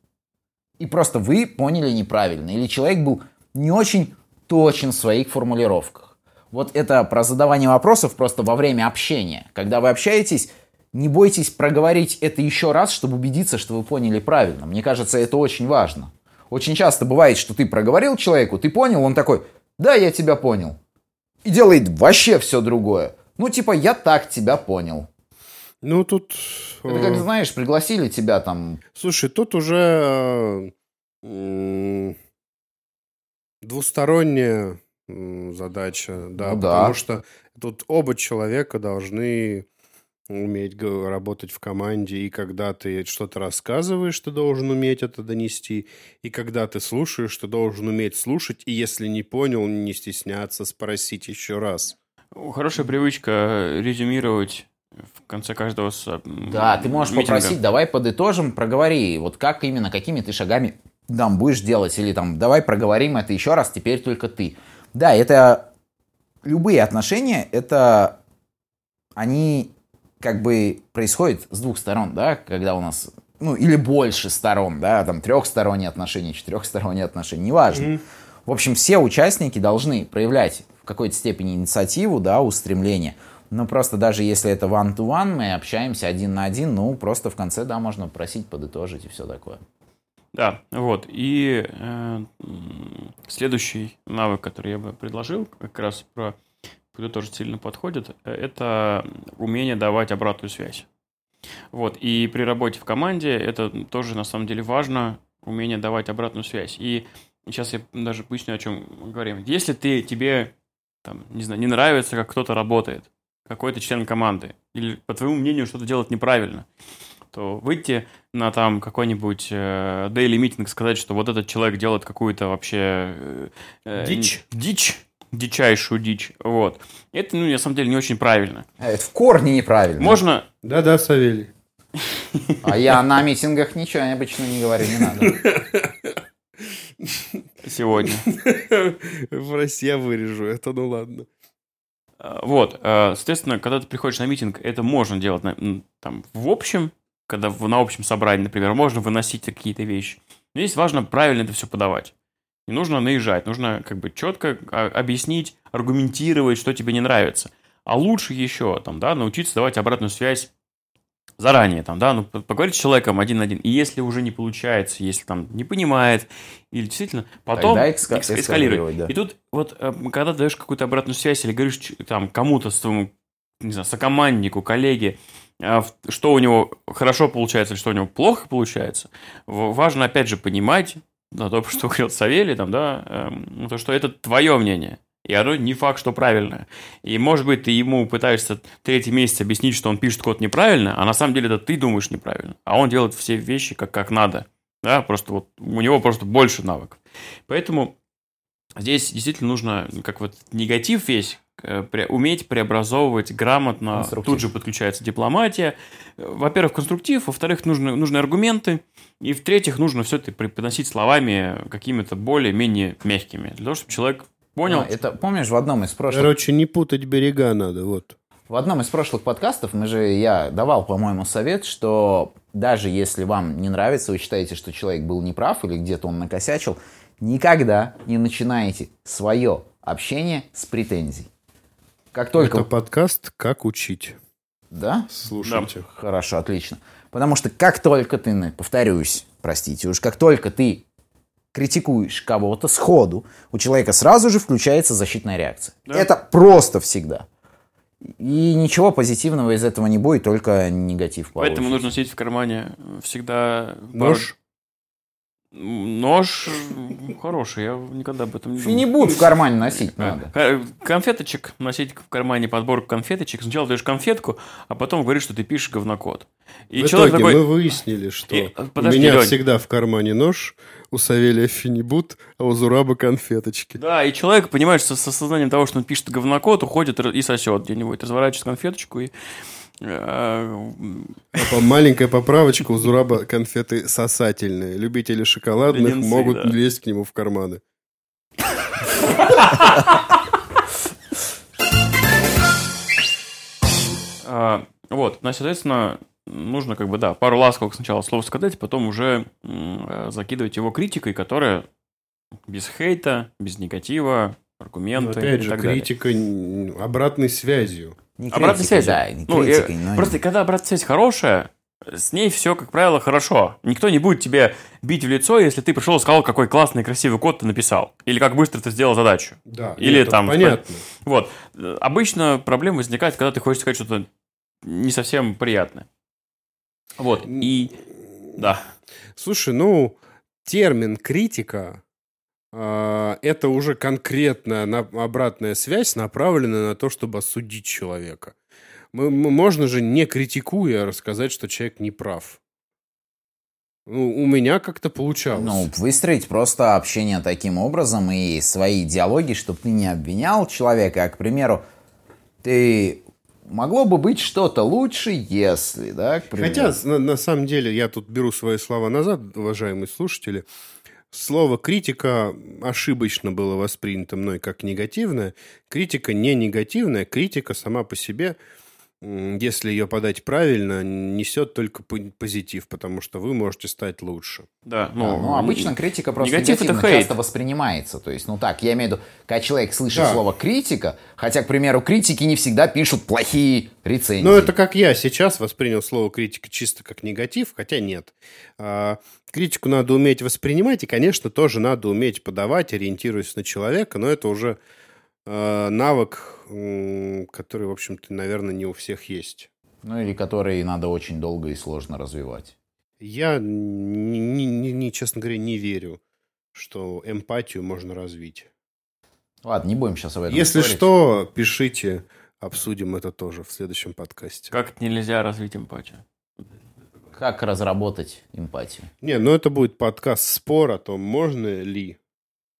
И просто вы поняли неправильно. Или человек был не очень точен в своих формулировках. Вот это про задавание вопросов просто во время общения. Когда вы общаетесь, не бойтесь проговорить это еще раз, чтобы убедиться, что вы поняли правильно. Мне кажется, это очень важно. Очень часто бывает, что ты проговорил человеку, ты понял, он такой, да, я тебя понял. И делает вообще все другое. Ну, типа, я так тебя понял. ну тут... Это э, как, знаешь, пригласили тебя там Слушай, тут уже э, двусторонняя задача, да, Ну да. потому что тут оба человека должны уметь работать в команде, и когда ты что-то рассказываешь, ты должен уметь это донести, и когда ты слушаешь, ты должен уметь слушать, и если не понял, не стесняться спросить еще раз. Хорошая привычка резюмировать в конце каждого Да, ты можешь митинга. попросить, давай подытожим, проговори, вот как именно, какими ты шагами там будешь делать, или там, давай проговорим это еще раз, теперь только ты. Да, это любые отношения, это они как бы происходят с двух сторон, да, когда у нас, ну, или больше сторон, да, там трехсторонние отношения, четырехсторонние отношения, неважно. В общем, все участники должны проявлять в какой-то степени инициативу, да, устремление. Но просто даже если это one-to-one, мы общаемся один на один, ну, просто в конце, да, можно просить подытожить и все такое. Да, вот. И э, следующий навык, который я бы предложил, как раз про который тоже сильно подходит, э, это умение давать обратную связь. Вот. И при работе в команде это тоже на самом деле важно, умение давать обратную связь. И сейчас я даже поясню, о чем говорим. Если ты, тебе, там, не знаю, не нравится, как кто-то работает, какой-то член команды, или, по твоему мнению, что-то делать неправильно, то выйти на там какой-нибудь э, daily митинг, сказать, что вот этот человек делает какую-то вообще... э, э, Дичь. Дичь. Дичайшую дичь. Вот. Это, ну, на самом деле, не очень правильно. Это в корне неправильно. Можно... Да-да, Савелий. А я на митингах ничего обычно не говорю, не надо. Сегодня. Прости, я вырежу это, ну ладно. А, Вот, э, соответственно, когда ты приходишь на митинг, это можно делать там в общем, когда на общем собрании, например, можно выносить какие-то вещи. Но здесь важно правильно это все подавать. Не нужно наезжать, нужно как бы четко а, объяснить, аргументировать, что тебе не нравится. А лучше еще там, да, научиться давать обратную связь заранее, там, да, ну, поговорить с человеком один на один. И если уже не получается, если там не понимает, или действительно, потом Тогда эска- экс- эскалировать, да. И тут вот, э, когда даешь какую-то обратную связь или говоришь там кому-то, своему, не знаю, сокоманднику, коллеге, что у него хорошо получается, что у него плохо получается, важно, опять же, понимать, да, то, что говорил Савелий, там, да, эм, то, что это твое мнение. И оно не факт, что правильное. И, может быть, ты ему пытаешься третий месяц объяснить, что он пишет код неправильно, а на самом деле это ты думаешь неправильно. А он делает все вещи как, как надо. Да, просто вот у него просто больше навыков. Поэтому здесь действительно нужно, как вот негатив весь, э, пре- уметь преобразовывать грамотно. Тут же подключается дипломатия. Э, Во-первых, конструктив, во-вторых, нужны, нужны аргументы, и в-третьих, нужно все это преподносить словами какими-то более-менее мягкими, для того, чтобы человек понял. А, Это, помнишь, в одном из прошлых Короче, не путать берега надо, вот. В одном из прошлых подкастов мы же, я давал, по-моему, совет, что даже если вам не нравится, вы считаете, что человек был неправ или где-то он накосячил, никогда не начинайте свое общение с претензий. Как только... Это подкаст «Как учить». Да? Слушайте. Хорошо, отлично. Потому что как только ты, на- повторюсь, простите, уж как только ты критикуешь кого-то сходу, у человека сразу же включается защитная реакция. Да. Это просто всегда. И ничего позитивного из этого не будет, только негатив Поэтому получится. нужно сидеть в кармане всегда... пару- Нож. Нож хороший, я никогда об этом не думал. Финибут в кармане носить надо. Конфеточек носить в кармане подборку конфеточек. Сначала даешь конфетку, а потом говоришь, что ты пишешь говнокод. И в человек итоге такой, мы выяснили, что И, у подожди, меня Лёнь. всегда в кармане нож, у Савелия финибут, а у Зураба конфеточки. Да, и человек, понимаешь, со, с осознанием того, что он пишет говнокод, уходит и сосет где-нибудь, разворачивает конфеточку и... э, маленькая поправочка, у Зураба конфеты сосательные. Любители шоколадных Леденцы, могут да. лезть к нему в карманы. А, вот, ну, соответственно, нужно как бы, да, пару ласковых сначала слов сказать, потом уже э, закидывать его критикой, которая без хейта, без негатива, Но аргументы опять и же, далее. критика н- обратной связью. Не Обратная критикой, связь, да, не Ну, критикой, э, но Просто когда обратная связь хорошая, с ней все, как правило, хорошо. Никто не будет тебе бить в лицо, если ты пришел и сказал, какой классный, красивый код ты написал. Или как быстро ты сделал задачу. Да, Или там- Понятно. Вот. Обычно проблема возникает, когда ты хочешь сказать что-то не совсем приятное. Вот. И... Да. Слушай, ну, термин критика это уже конкретная на- обратная связь, направленная на то, чтобы осудить человека. Мы, мы- можно же, не критикуя, рассказать, что человек не прав. Ну, у меня как-то получалось. Ну, выстроить просто общение таким образом и свои диалоги, чтобы ты не обвинял человека, а, к примеру, ты могло бы быть что-то лучше, если, да, к примеру. Хотя, на, на самом деле, я тут беру свои слова назад, уважаемые слушатели. Слово критика ошибочно было воспринято мной как негативное. Критика не негативная, критика сама по себе если ее подать правильно, несет только позитив, потому что вы можете стать лучше. Да, ну, да, ну обычно критика просто негатив негативно это часто воспринимается. То есть, ну так, я имею в виду, когда человек слышит да. слово критика, хотя, к примеру, критики не всегда пишут плохие рецензии. Ну, это как я сейчас воспринял слово критика чисто как негатив, хотя нет. А, критику надо уметь воспринимать, и, конечно, тоже надо уметь подавать, ориентируясь на человека, но это уже навык, который, в общем-то, наверное, не у всех есть. Ну или который надо очень долго и сложно развивать. Я, не, не, не, честно говоря, не верю, что эмпатию можно развить. Ладно, не будем сейчас об этом Если спорить. что, пишите, обсудим это тоже в следующем подкасте. Как нельзя развить эмпатию? Как разработать эмпатию? Не, ну это будет подкаст спор о том, можно ли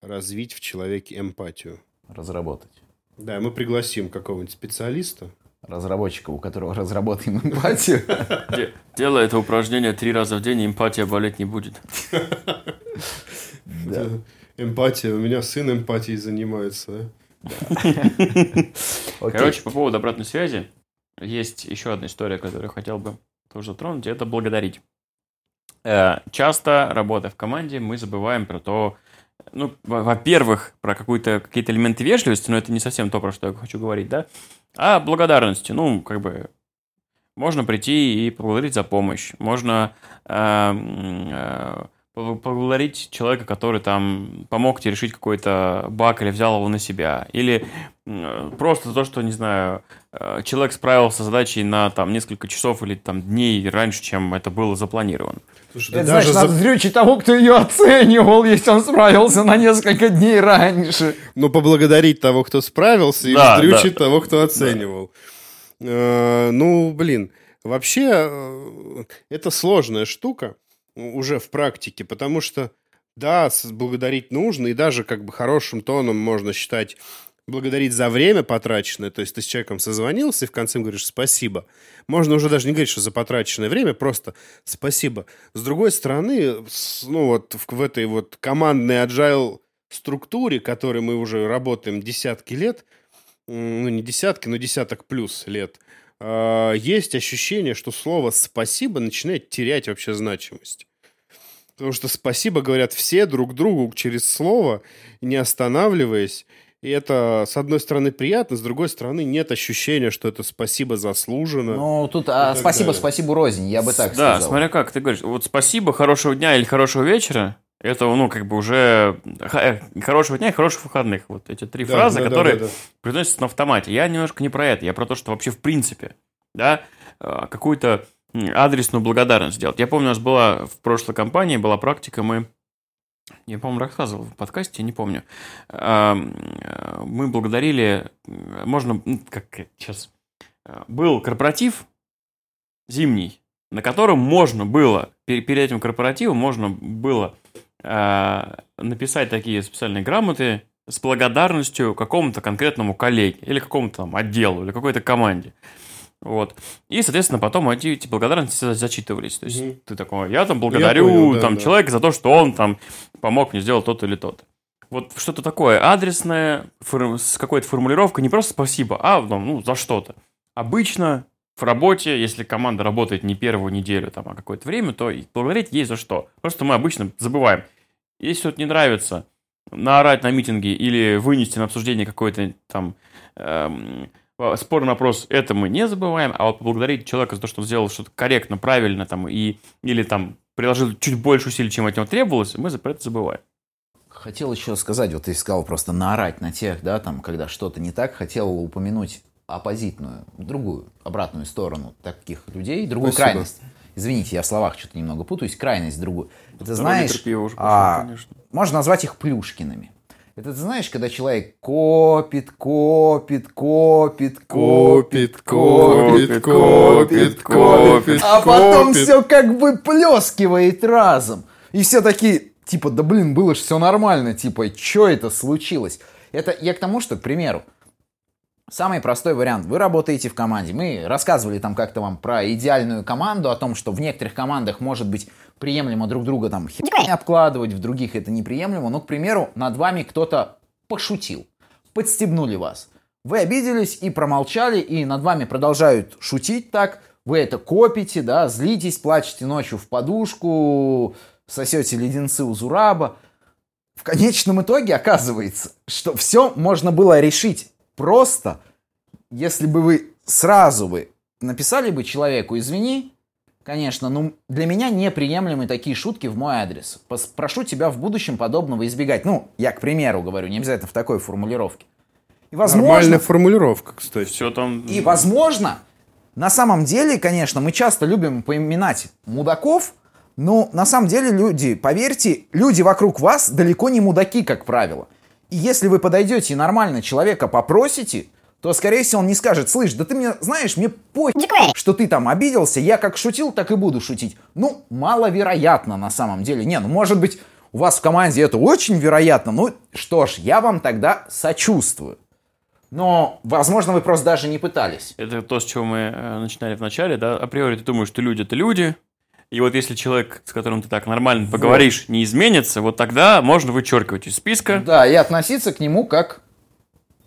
развить в человеке эмпатию разработать. Да, мы пригласим какого-нибудь специалиста. Разработчика, у которого разработаем эмпатию. Делай это упражнение три раза в день, и эмпатия болеть не будет. Эмпатия. У меня сын эмпатией занимается. Короче, по поводу обратной связи, есть еще одна история, которую я хотел бы тоже затронуть, это благодарить. Э, часто, работая в команде, мы забываем про то, ну, во-первых, про какую-то, какие-то элементы вежливости, но это не совсем то, про что я хочу говорить, да, а благодарности, ну, как бы, можно прийти и поблагодарить за помощь, можно э, э, поблагодарить человека, который там помог тебе решить какой-то баг или взял его на себя. Или просто то, что, не знаю, э, человек справился с задачей на там несколько часов или там дней раньше, чем это было запланировано. Слушай, это значит, за... надо дрючить того, кто ее оценивал, если он справился на несколько дней раньше. Ну, поблагодарить того, кто справился, да, и дрючить да. того, кто оценивал. Да. Э, ну, блин, вообще, э, это сложная штука уже в практике, потому что, да, благодарить нужно, и даже как бы хорошим тоном можно считать благодарить за время потраченное, то есть ты с человеком созвонился и в конце говоришь спасибо. Можно уже даже не говорить, что за потраченное время, просто спасибо. С другой стороны, ну вот в, в этой вот командной agile структуре, которой мы уже работаем десятки лет, ну не десятки, но десяток плюс лет, а, есть ощущение, что слово «спасибо» начинает терять вообще значимость. Потому что спасибо говорят все друг другу через слово, не останавливаясь. И это, с одной стороны, приятно, с другой стороны, нет ощущения, что это спасибо заслужено. Ну, тут а, спасибо, далее. спасибо рознь, я бы так да, сказал. Да, смотря как, ты говоришь, вот спасибо, хорошего дня или хорошего вечера, это, ну, как бы уже э, хорошего дня и хороших выходных. Вот эти три да, фразы, да, которые да, да, да. произносятся на автомате. Я немножко не про это, я про то, что вообще в принципе, да, э, какую-то адресную благодарность сделать. Я помню, у нас была в прошлой компании была практика, мы я, по-моему, рассказывал в подкасте, не помню. Э, мы благодарили, можно, как сейчас, был корпоратив зимний, на котором можно было, перед этим корпоративом можно было написать такие специальные грамоты с благодарностью какому-то конкретному коллеге или какому-то там отделу или какой-то команде. Вот. И, соответственно, потом эти, эти благодарности зачитывались. То есть mm ты такой, я там благодарю я понял, да, там, да. человека за то, что он там помог мне сделать то-то или то-то. Вот что-то такое адресное, с какой-то формулировкой, не просто спасибо, а ну, за что-то. Обычно в работе, если команда работает не первую неделю, там, а какое-то время, то благодарить есть за что. Просто мы обычно забываем. Если что-то не нравится, наорать на митинге или вынести на обсуждение какой-то там эм, спорный вопрос, это мы не забываем, а вот поблагодарить человека за то, что он сделал что-то корректно, правильно, там, и, или там приложил чуть больше усилий, чем от него требовалось, мы за это забываем. Хотел еще сказать, вот ты сказал просто наорать на тех, да, там, когда что-то не так, хотел упомянуть оппозитную, другую, обратную сторону таких людей, другую Спасибо. крайность. Извините, я в словах что-то немного путаюсь, крайность другую. Это знаешь, уже а, можно назвать их плюшкиными. Это ты знаешь, когда человек копит, копит, копит, копит, копит, копит, копит, а потом все как бы плескивает разом. И все такие, типа, да блин, было же все нормально, типа, что это случилось? Это я к тому, что, к примеру, Самый простой вариант. Вы работаете в команде. Мы рассказывали там как-то вам про идеальную команду, о том, что в некоторых командах может быть приемлемо друг друга там херня обкладывать, в других это неприемлемо. Но, к примеру, над вами кто-то пошутил, подстебнули вас. Вы обиделись и промолчали, и над вами продолжают шутить так. Вы это копите, да, злитесь, плачете ночью в подушку, сосете леденцы у Зураба. В конечном итоге оказывается, что все можно было решить просто, если бы вы сразу бы написали бы человеку «извини», конечно, ну для меня неприемлемы такие шутки в мой адрес. Прошу тебя в будущем подобного избегать. Ну, я к примеру говорю, не обязательно в такой формулировке. И возможно, Нормальная формулировка, кстати. Все там... И возможно, на самом деле, конечно, мы часто любим поименать мудаков, но на самом деле люди, поверьте, люди вокруг вас далеко не мудаки, как правило. И если вы подойдете и нормально человека попросите, то, скорее всего, он не скажет, слышь, да ты мне, знаешь, мне похуй, что ты там обиделся, я как шутил, так и буду шутить. Ну, маловероятно на самом деле. Не, ну, может быть, у вас в команде это очень вероятно, ну, что ж, я вам тогда сочувствую. Но, возможно, вы просто даже не пытались. Это то, с чего мы э, начинали в начале, да? Априори ты думаешь, что люди – это люди, и вот если человек, с которым ты так нормально поговоришь, вот. не изменится, вот тогда можно вычеркивать из списка. Да, и относиться к нему как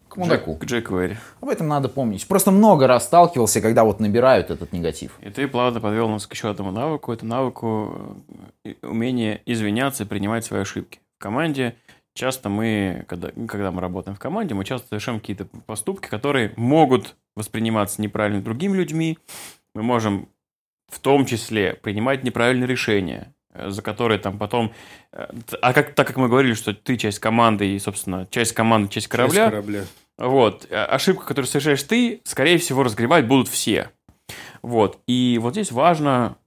к мудаку. Джек, к Джеку Эри. Об этом надо помнить. Просто много раз сталкивался, когда вот набирают этот негатив. И ты плавно подвел нас к еще одному навыку. Это навыку э, умение извиняться и принимать свои ошибки. В команде часто мы, когда, когда мы работаем в команде, мы часто совершаем какие-то поступки, которые могут восприниматься неправильно другими людьми. Мы можем в том числе принимать неправильные решения, э, за которые там потом... Э, а как, так как мы говорили, что ты часть команды и, собственно, часть команды, часть корабля. Часть корабля. Вот. Э, ошибка, которую совершаешь ты, скорее всего, разгребать будут все. Вот. И вот здесь важно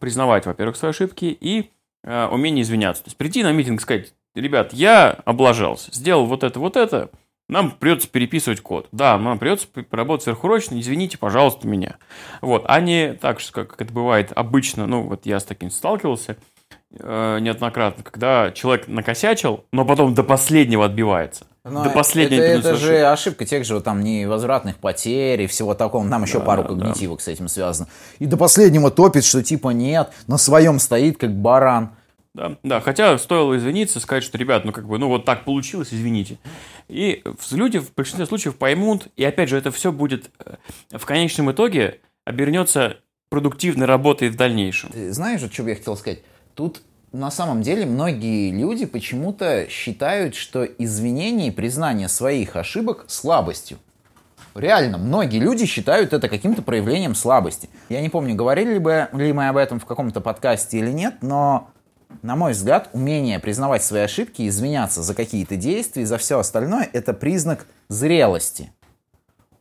признавать, во-первых, свои ошибки и э, умение извиняться. То есть прийти на митинг и сказать, ребят, я облажался, сделал вот это, вот это, нам придется переписывать код. Да, нам придется поработать сверхурочно, извините, пожалуйста, меня. Вот, а не так, как это бывает обычно, ну, вот я с таким сталкивался э, неоднократно, когда человек накосячил, но потом до последнего отбивается. Но до последнего. Это, это же ошибка тех же там невозвратных потерь и всего такого. Там еще да, пару когнитивок да. с этим связано. И до последнего топит, что типа нет, на своем стоит как баран. Да, да, хотя стоило извиниться, сказать, что, ребят, ну как бы, ну вот так получилось, извините. И люди в большинстве случаев поймут, и опять же, это все будет э, в конечном итоге обернется продуктивной работой в дальнейшем. Ты знаешь, что бы я хотел сказать? Тут на самом деле многие люди почему-то считают, что извинение и признание своих ошибок слабостью. Реально, многие люди считают это каким-то проявлением слабости. Я не помню, говорили бы ли мы об этом в каком-то подкасте или нет, но на мой взгляд, умение признавать свои ошибки, и извиняться за какие-то действия и за все остальное – это признак зрелости.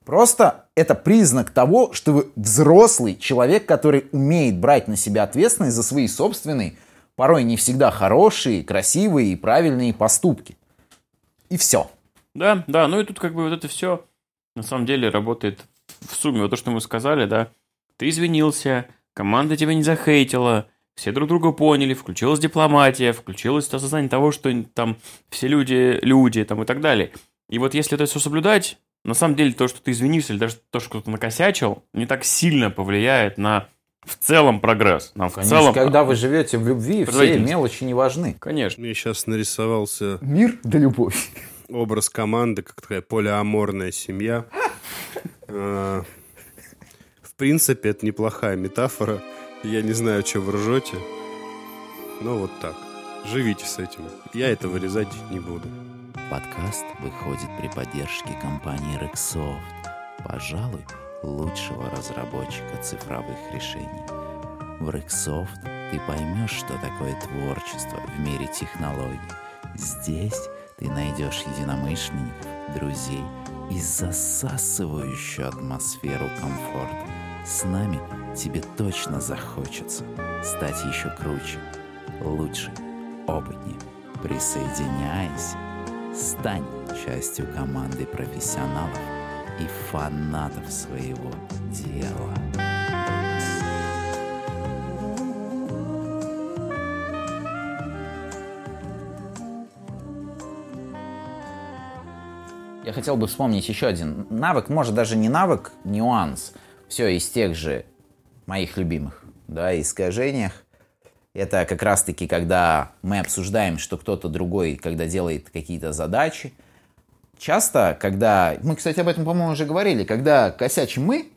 Просто это признак того, что вы взрослый человек, который умеет брать на себя ответственность за свои собственные, порой не всегда хорошие, красивые и правильные поступки. И все. Да, да, ну и тут как бы вот это все на самом деле работает в сумме. Вот то, что мы сказали, да, ты извинился, команда тебя не захейтила, все друг друга поняли, включилась дипломатия, включилось осознание того, что там все люди люди там и так далее. И вот если это все соблюдать, на самом деле то, что ты извинишься, или даже то, что кто-то накосячил, не так сильно повлияет на в целом прогресс. Нам в целом... когда вы живете в любви, все мелочи не важны. Конечно. Мне сейчас нарисовался... Мир да любовь. Образ команды, как такая полиаморная семья. <laughs> А, в принципе, это неплохая метафора. Я не знаю, что вы ржете. Но вот так. Живите с этим. Я это вырезать не буду. Подкаст выходит при поддержке компании Rexsoft. Пожалуй, лучшего разработчика цифровых решений. В Rexsoft ты поймешь, что такое творчество в мире технологий. Здесь ты найдешь единомышленников, друзей и засасывающую атмосферу комфорта. С нами тебе точно захочется стать еще круче, лучше, опытнее. Присоединяйся, стань частью команды профессионалов и фанатов своего дела. я хотел бы вспомнить еще один навык, может даже не навык, нюанс, все из тех же моих любимых, да, искажениях. Это как раз-таки, когда мы обсуждаем, что кто-то другой, когда делает какие-то задачи. Часто, когда... Мы, кстати, об этом, по-моему, уже говорили. Когда косячим мы,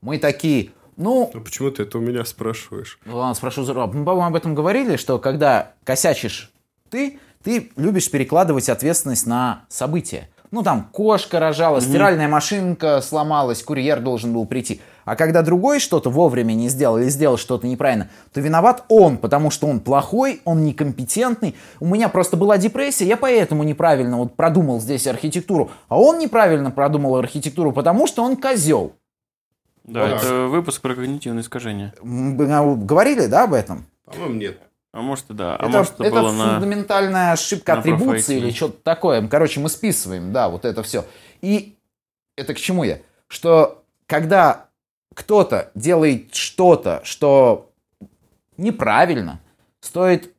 мы такие, ну... А почему ты это у меня спрашиваешь? Ладно, спрошу, мы, по-моему, об этом говорили, что когда косячишь ты, ты любишь перекладывать ответственность на события. Ну, там, кошка рожала, стиральная машинка сломалась, курьер должен был прийти. А когда другой что-то вовремя не сделал или сделал что-то неправильно, то виноват он, потому что он плохой, он некомпетентный. У меня просто была депрессия, я поэтому неправильно вот продумал здесь архитектуру. А он неправильно продумал архитектуру, потому что он козел. Да, Вот. это выпуск про когнитивные искажения. М, а, Говорили, да, об этом? По-моему, нет. А может и да. А это может это, это было на... фундаментальная ошибка на атрибуции или что-то такое. Короче, мы списываем, да, вот это все. И это к чему я? Что когда кто-то делает что-то, что неправильно, стоит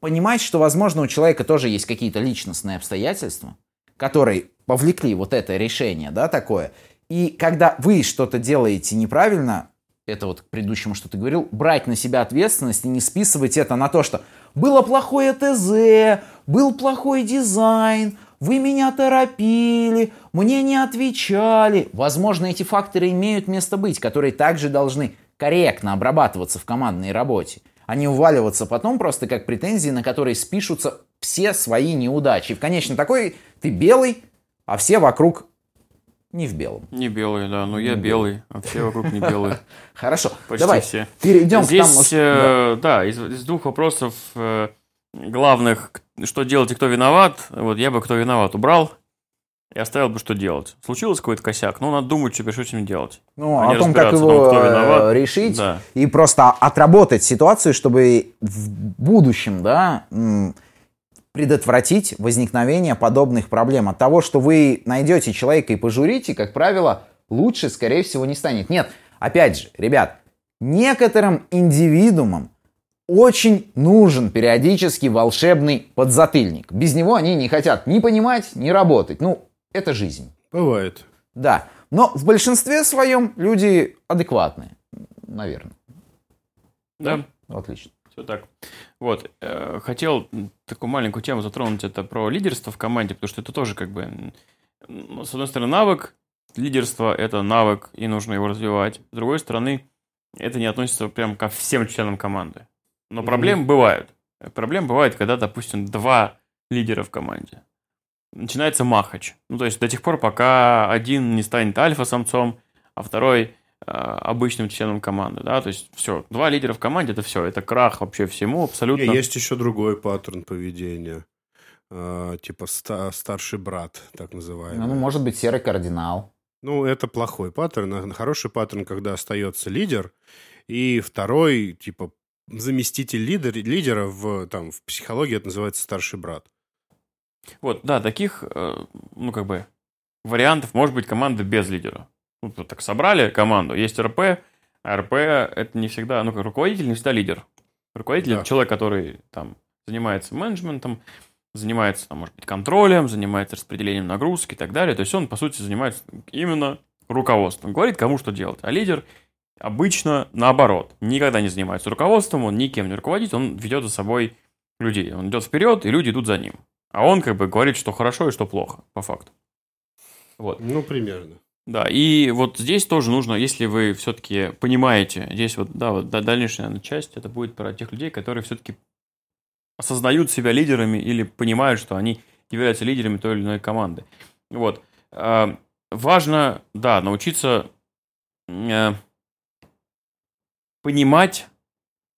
понимать, что, возможно, у человека тоже есть какие-то личностные обстоятельства, которые повлекли вот это решение, да, такое. И когда вы что-то делаете неправильно, это вот к предыдущему, что ты говорил, брать на себя ответственность и не списывать это на то, что было плохое ТЗ, был плохой дизайн, вы меня торопили, мне не отвечали. Возможно, эти факторы имеют место быть, которые также должны корректно обрабатываться в командной работе, а не уваливаться потом просто как претензии, на которые спишутся все свои неудачи. В конечном такой ты белый, а все вокруг не в белом. Не белый, да. Ну, я Не белый, а все вокруг не белые. <laughs> Хорошо, Почти давай все. перейдем к Здесь, тому, что- э, да, из, из двух вопросов э, главных, что делать и кто виноват, вот я бы кто виноват убрал и оставил бы, что делать. Случилось какой-то косяк, ну, надо думать, что, что с ним делать. Ну, а о том, как его том, кто э, виноват. решить Да. и просто отработать ситуацию, чтобы в будущем, да, предотвратить возникновение подобных проблем. От того, что вы найдете человека и пожурите, как правило, лучше, скорее всего, не станет. Нет, опять же, ребят, некоторым индивидуумам очень нужен периодически волшебный подзатыльник. Без него они не хотят ни понимать, ни работать. Ну, это жизнь. Бывает. Да, но в большинстве своем люди адекватные, наверное. Да, Отлично. все так. Вот, э, хотел такую маленькую тему затронуть, это про лидерство в команде, потому что это тоже как бы, ну, с одной стороны, навык, лидерство – это навык, и нужно его развивать. С другой стороны, это не относится прям ко всем членам команды. Но Мгм. проблемы бывают. Проблем бывает, когда, допустим, два лидера в команде. Начинается махач. Ну, то есть до тех пор, пока один не станет альфа-самцом, а второй э, обычным членом команды, да, то есть все, два лидера в команде, это все, это крах вообще всему абсолютно. Не, есть еще другой паттерн поведения. А, типа ста- старший брат, так называемый. Ну, может быть, серый кардинал. Ну, это плохой паттерн. А Хороший паттерн, когда остается лидер, и второй, типа, заместитель лидер, лидера в, там, в психологии это называется старший брат. Вот, да, таких, э, ну, как бы, вариантов может быть команда без лидера. Ну, вот так собрали команду, есть РП, а РП это не всегда, ну, как руководитель не всегда лидер. Руководитель Да. это человек, который там занимается менеджментом, занимается, там, может быть, контролем, занимается распределением нагрузки и так далее. То есть он, по сути, занимается именно руководством. Говорит, кому что делать. А лидер обычно наоборот. Никогда не занимается руководством, он никем не руководит, он ведет за собой людей. Он идет вперед, и люди идут за ним. А он как бы говорит, что хорошо и что плохо, по факту. Вот. Ну, примерно. Да, и вот здесь тоже нужно, если вы все-таки понимаете, здесь вот, да, вот да- дальнейшая наверное, часть, это будет про тех людей, которые все-таки осознают себя лидерами или понимают, что они являются лидерами той или иной команды. Вот. А, Важно, да, научиться э, понимать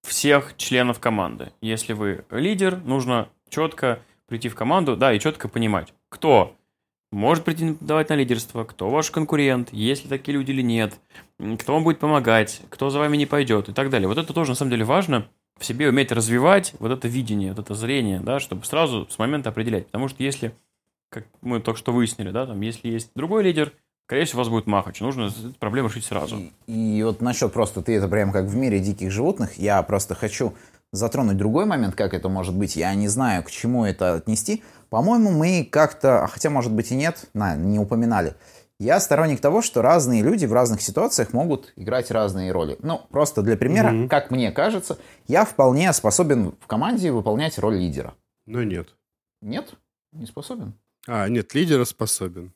всех членов команды. Если вы лидер, нужно четко прийти в команду, да, и четко понимать, кто может претендовать на лидерство, кто ваш конкурент, есть ли такие люди или нет, кто вам будет помогать, кто за вами не пойдет и так далее. Вот это тоже на самом деле важно в себе уметь развивать вот это видение, вот это зрение, да, чтобы сразу с момента определять. Потому что если, как мы только что выяснили, да, там, если есть другой лидер, скорее всего, у вас будет махач. Нужно эту проблему решить сразу. И, и вот насчет просто, ты это прям как в мире диких животных, я просто хочу затронуть другой момент, как это может быть. Я не знаю, к чему это отнести. По-моему, мы как-то, хотя, может быть, и нет, на, не упоминали. Я сторонник того, что разные люди в разных ситуациях могут играть разные роли. Ну, просто для примера, Мгм. как мне кажется, я вполне способен в команде выполнять роль лидера. Но нет. Нет? Не способен? А, нет, лидера способен.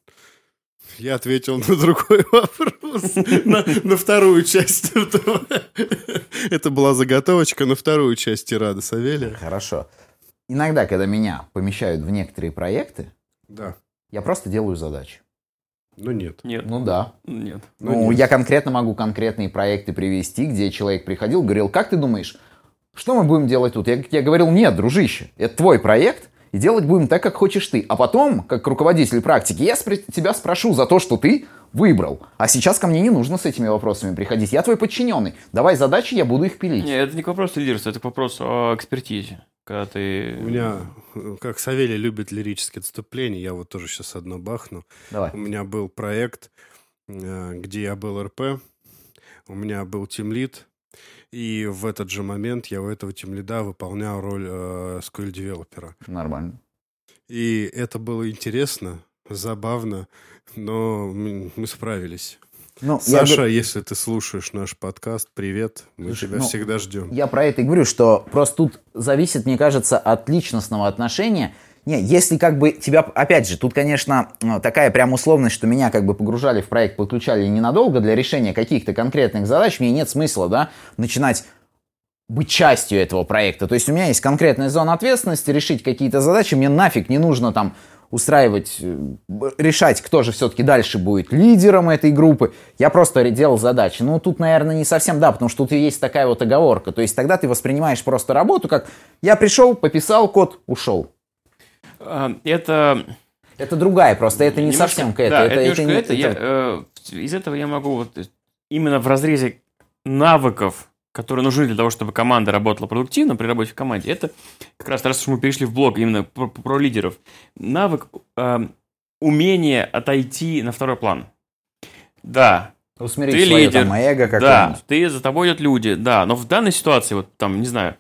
Я ответил на другой <laughs> вопрос, на, на вторую часть этого. Это была заготовочка на вторую часть тирада Савелия. Хорошо. Иногда, когда меня помещают в некоторые проекты, Да, я просто делаю задачи. но нет. Нет. Ну да. Нет. Ну, Ну, нет. я конкретно могу конкретные проекты привести, где человек приходил, говорил, как ты думаешь, что мы будем делать тут? Я, я говорил, нет, дружище, это твой проект, и делать будем так, как хочешь ты. А потом, как руководитель практики, я спр- тебя спрошу за то, что ты выбрал. А сейчас ко мне не нужно с этими вопросами приходить. Я твой подчиненный. Давай задачи, я буду их пилить. Не, это не к вопросу лидерства, это к вопросу о экспертизе. Когда ты... У меня, как Савелий любит лирические отступления, я вот тоже сейчас одно бахну. Давай. У меня был проект, э, где я был РП, у меня был тимлид, и в этот же момент я у этого тимлида выполнял роль э, SQL-девелопера. Нормально. И это было интересно, забавно, но мы справились. Ну, я Саша, говорю- если ты слушаешь наш подкаст, привет, мы Слушай, тебя ну, всегда ждем. Я про это и говорю, что просто тут зависит, мне кажется, от личностного отношения. Не, если как бы тебя, опять же, тут, конечно, ну, такая прям условность, что меня как бы погружали в проект, подключали ненадолго для решения каких-то конкретных задач, мне нет смысла, да, начинать быть частью этого проекта. То есть у меня есть конкретная зона ответственности, решить какие-то задачи, мне нафиг не нужно там устраивать, э, решать, кто же все-таки дальше будет лидером этой группы. Я просто делал задачи. Ну, тут, наверное, не совсем да, потому что тут есть такая вот оговорка. То есть тогда ты воспринимаешь просто работу как я пришел, пописал код, ушел. А, Это... Это другая просто, это не немножко- совсем к это. Да, это, это, немножко не- это. Я, э, из этого я могу вот именно в разрезе навыков, которые нужны для того, чтобы команда работала продуктивно при работе в команде, это как раз раз уж мы перешли в блог именно про, про лидеров. Навык э, умение отойти на второй план. Да, Усмирить Ты свое лидер. там эго да, ты за тобой идут люди, да, но в данной ситуации, вот там, не знаю,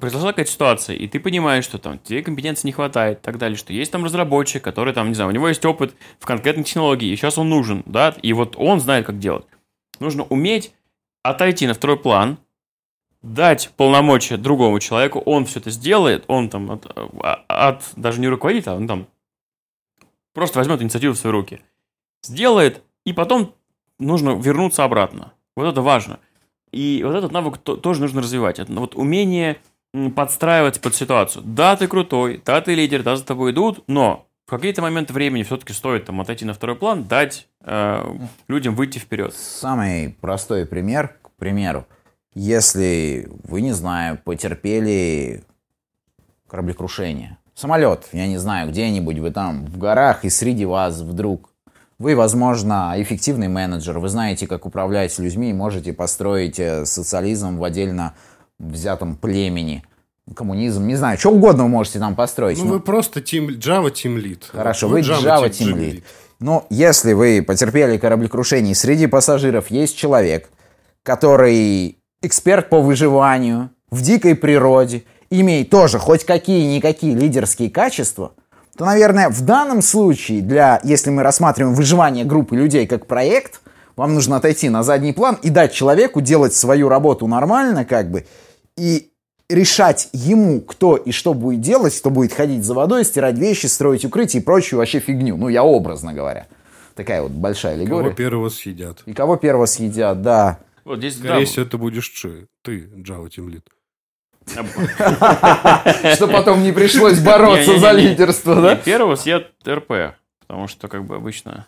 произошла какая-то ситуация, и ты понимаешь, что там тебе компетенции не хватает и так далее, что есть там разработчик, который там, не знаю, у него есть опыт в конкретной технологии, и сейчас он нужен, да, и вот он знает, как делать. Нужно уметь отойти на второй план, дать полномочия другому человеку, он все это сделает, он там от, а- от- даже не руководит, а он там просто возьмет инициативу в свои руки, сделает, и потом нужно вернуться обратно. Вот это важно. И вот этот навык то- тоже нужно развивать. Это вот умение подстраиваться под ситуацию. Да, ты крутой, да, ты лидер, да, за тобой идут, но в какие-то моменты времени все-таки стоит там отойти на второй план, дать э, людям выйти вперед. Самый простой пример, к примеру, если вы, не знаю, потерпели кораблекрушение, самолет, я не знаю, где-нибудь вы там в горах, и среди вас вдруг вы, возможно, эффективный менеджер, вы знаете, как управлять людьми, и можете построить э, социализм в отдельно взятом племени, коммунизм, не знаю, что угодно вы можете там построить. Ну, но- вы просто team, Java Team Lead. Хорошо, вы Java Team- Team Team Lead. Ну, если вы потерпели кораблекрушение, среди пассажиров есть человек, который эксперт по выживанию в дикой природе, имеет тоже хоть какие-никакие лидерские качества, то, наверное, в данном случае, для, если мы рассматриваем выживание группы людей как проект, вам нужно отойти на задний план и дать человеку делать свою работу нормально, как бы, и решать ему, кто и что будет делать, кто будет ходить за водой, стирать вещи, строить укрытие и прочую вообще фигню. Ну, я образно говоря. Такая вот большая Кого аллегория. первого съедят? И кого первого съедят, да. Вот здесь, Скорее да, всего, это будешь ты, ты, Java Team Lead. <laughs> Что потом не пришлось бороться за лидерство, да? первого съед РП, потому что как бы обычно...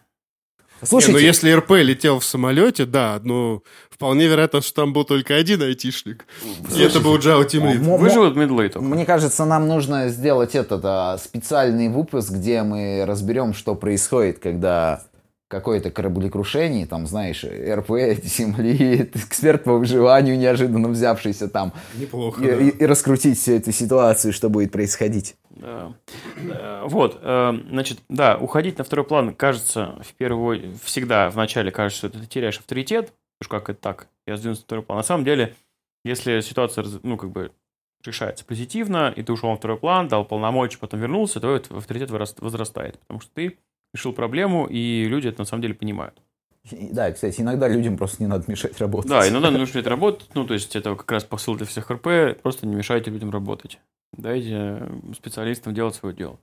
Не, ну Слушайте, если РП летел в самолете, да, но вполне вероятно, что там был только один айтишник. И это был Lead. мо- мо- Выживут медлы только. мне кажется, нам нужно сделать этот а, специальный выпуск, где мы разберем, что происходит, когда какое-то кораблекрушение, там, знаешь, РП, <laughs> земли, эксперт по выживанию, неожиданно взявшийся там, Неплохо, и, да. и- и раскрутить всю эту ситуацию, что будет происходить. Да. Э, Вот, э, значит, да, уходить на второй план, кажется, в первую всегда в начале кажется, что ты теряешь авторитет, уж как это так, я сдвинулся на второй план. На самом деле, Если ситуация, ну, как бы решается позитивно, и ты ушел на второй план, дал полномочия, потом вернулся, то этот авторитет возрастает, потому что ты решил проблему, и люди это на самом деле понимают. Да, кстати, иногда людям просто не надо мешать работать. Да, иногда нужно это работать, ну, то есть это как раз посыл для всех РП, просто не мешайте людям работать. Дайте специалистам делать свое дело.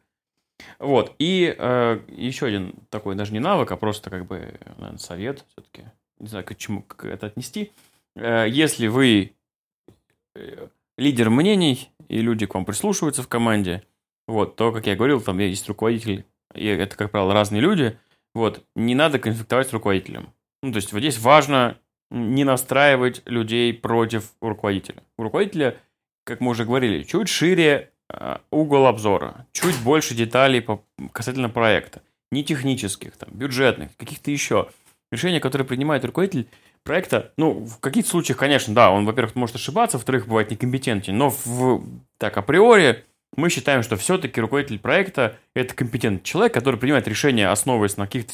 Вот, и э, еще один такой, даже не навык, а просто как бы, наверное, совет все-таки, не знаю, к чему как это отнести. Э, если вы э, лидер мнений, и люди к вам прислушиваются в команде, вот, то, как я говорил, там есть руководитель, и это, как правило, разные люди, вот, не надо конфликтовать с руководителем. Ну, то есть вот здесь важно не настраивать людей против руководителя. У руководителя, как мы уже говорили, чуть шире э, угол обзора, чуть больше деталей по, касательно проекта. Не технических, там, бюджетных, каких-то еще. Решения, которые принимает руководитель проекта, ну, в каких-то случаях, конечно, да, он, во-первых, может ошибаться, во-вторых, бывает некомпетентен, но в, так априори мы считаем, что все-таки руководитель проекта – это компетентный человек, который принимает решения, основываясь на каких-то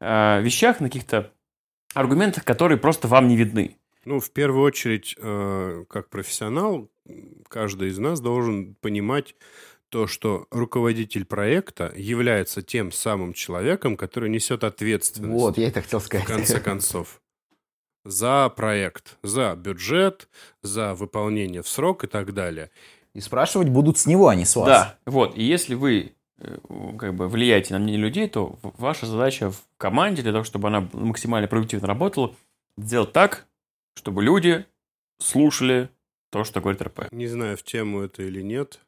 э, вещах, на каких-то аргументах, которые просто вам не видны. Ну, в первую очередь, э, как профессионал, каждый из нас должен понимать то, что руководитель проекта является тем самым человеком, который несет ответственность. Вот, я это хотел в сказать. конце концов. За проект, за бюджет, за выполнение в срок и так далее. И спрашивать будут с него, а не с вас. Да, вот. И если вы э, как бы влияете на мнение людей, то ваша задача в команде для того, чтобы она максимально продуктивно работала, сделать так, чтобы люди слушали то, что говорит РП. Не знаю, в тему это или нет.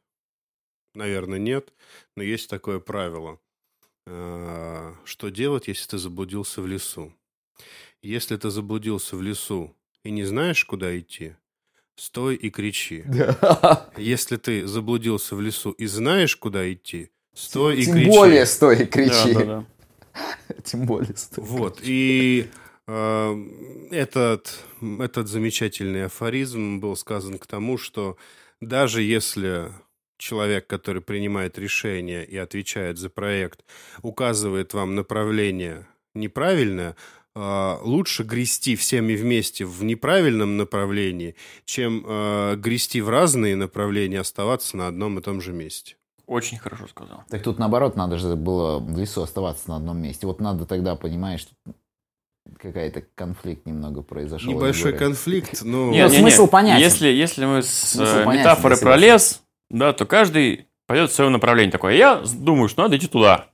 Наверное, нет. Но есть такое правило. Э, Что делать, если ты заблудился в лесу? Если ты заблудился в лесу и не знаешь, куда идти, стой и кричи. Если ты заблудился в лесу и знаешь, куда идти, стой и Тем кричи. более стой и кричи. Да, да, да. <laughs> Тем более стой. и Вот, и э, этот, этот замечательный афоризм был сказан к тому, что даже если человек, который принимает решение и отвечает за проект, указывает вам направление неправильное, лучше грести всеми вместе в неправильном направлении, чем э, грести в разные направления, оставаться на одном и том же месте. Очень хорошо сказал. Так тут наоборот, надо же было в лесу оставаться на одном месте. Вот надо тогда понимать, что какая-то конфликт немного произошел. Небольшой конфликт, но... Не, смысл понятен. Если, если мы с Смысл э, понятен, метафоры про лес, да, то каждый пойдет в своем направлении. Такой, я с- думаю, что надо идти туда.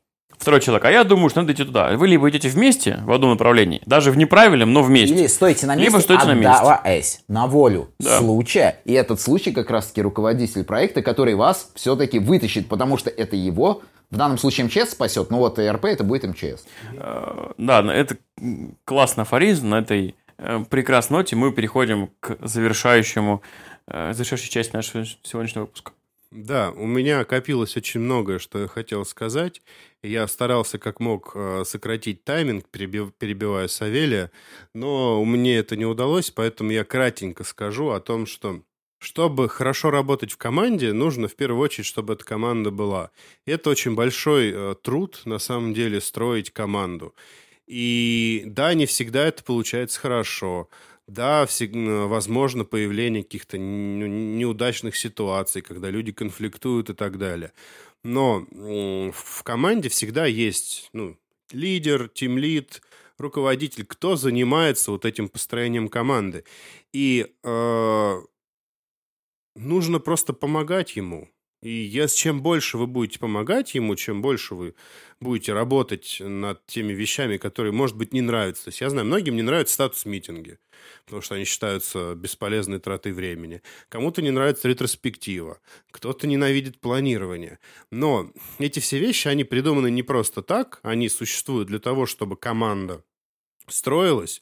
Второй человек, а я думаю, что надо идти туда. Вы либо идете вместе в одном направлении, даже в неправильном, но вместе. Или стойте на месте, Либо стойте на месте. на волю Да. случая. И этот случай как раз-таки руководитель проекта, который вас все-таки вытащит, потому что это его, в данном случае МЧС спасет, ну вот РП это будет МЧС. Э, Да, это классный афоризм. На этой э, прекрасной ноте мы переходим к завершающему, э, завершающей части нашего сегодняшнего выпуска. Да, у меня копилось очень многое, что я хотел сказать. Я старался как мог э, сократить тайминг, переби- перебивая Савелия, но мне это не удалось, поэтому я кратенько скажу о том, что чтобы хорошо работать в команде, нужно в первую очередь, чтобы эта команда была. Это очень большой э, труд, на самом деле, строить команду. И да, не всегда это получается хорошо. Да, всег- м, возможно появление каких-то ну, неудачных ситуаций, когда люди конфликтуют и так далее. Но в команде всегда есть ну, лидер, тимлид, руководитель, кто занимается вот этим построением команды. И э, нужно просто помогать ему. И если чем больше вы будете помогать ему, чем больше вы будете работать над теми вещами, которые, может быть, не нравятся. То есть я знаю, многим не нравятся статус-митинги, потому что они считаются бесполезной тратой времени. Кому-то не нравится ретроспектива, кто-то ненавидит планирование. Но эти все вещи, они придуманы не просто так, они существуют для того, чтобы команда строилась,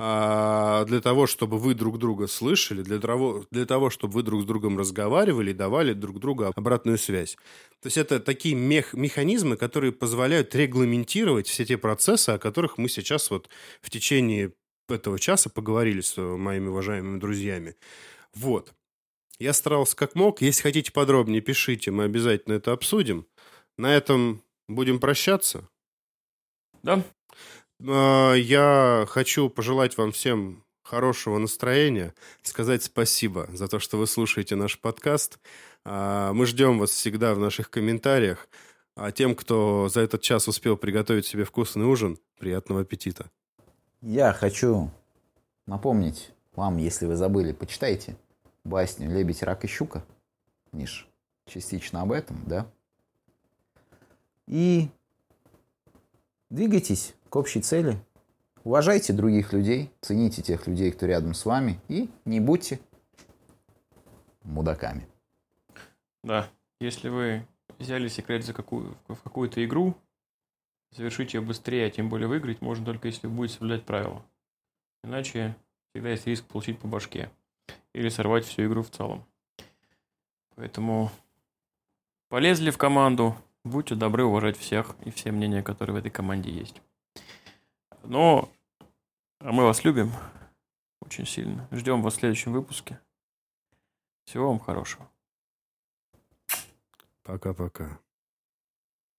для того, чтобы вы друг друга слышали, для того, для того, чтобы вы друг с другом разговаривали и давали друг другу обратную связь. То есть это такие мех- механизмы, которые позволяют регламентировать все те процессы, о которых мы сейчас вот в течение этого часа поговорили с моими уважаемыми друзьями. Вот. Я старался как мог. Если хотите подробнее, пишите, мы обязательно это обсудим. На этом будем прощаться. Да? А, Я хочу пожелать вам всем хорошего настроения, сказать спасибо за то, что вы слушаете наш подкаст. А, мы ждем вас всегда в наших комментариях. А тем, кто за этот час успел приготовить себе вкусный ужин, приятного аппетита. Я хочу напомнить вам, если вы забыли, почитайте басню «Лебедь, рак и щука». Миш, частично об этом, да? И двигайтесь к общей цели. Уважайте других людей, цените тех людей, кто рядом с вами, и не будьте мудаками. Да, если вы взяли секрет за какую, в какую-то игру, завершить ее быстрее, а тем более выиграть, можно только если вы будете соблюдать правила. Иначе всегда есть риск получить по башке или сорвать всю игру в целом. Поэтому полезли в команду, будьте добры уважать всех и все мнения, которые в этой команде есть. Но а мы вас любим очень сильно. Ждем вас в следующем выпуске. Всего вам хорошего. Пока-пока.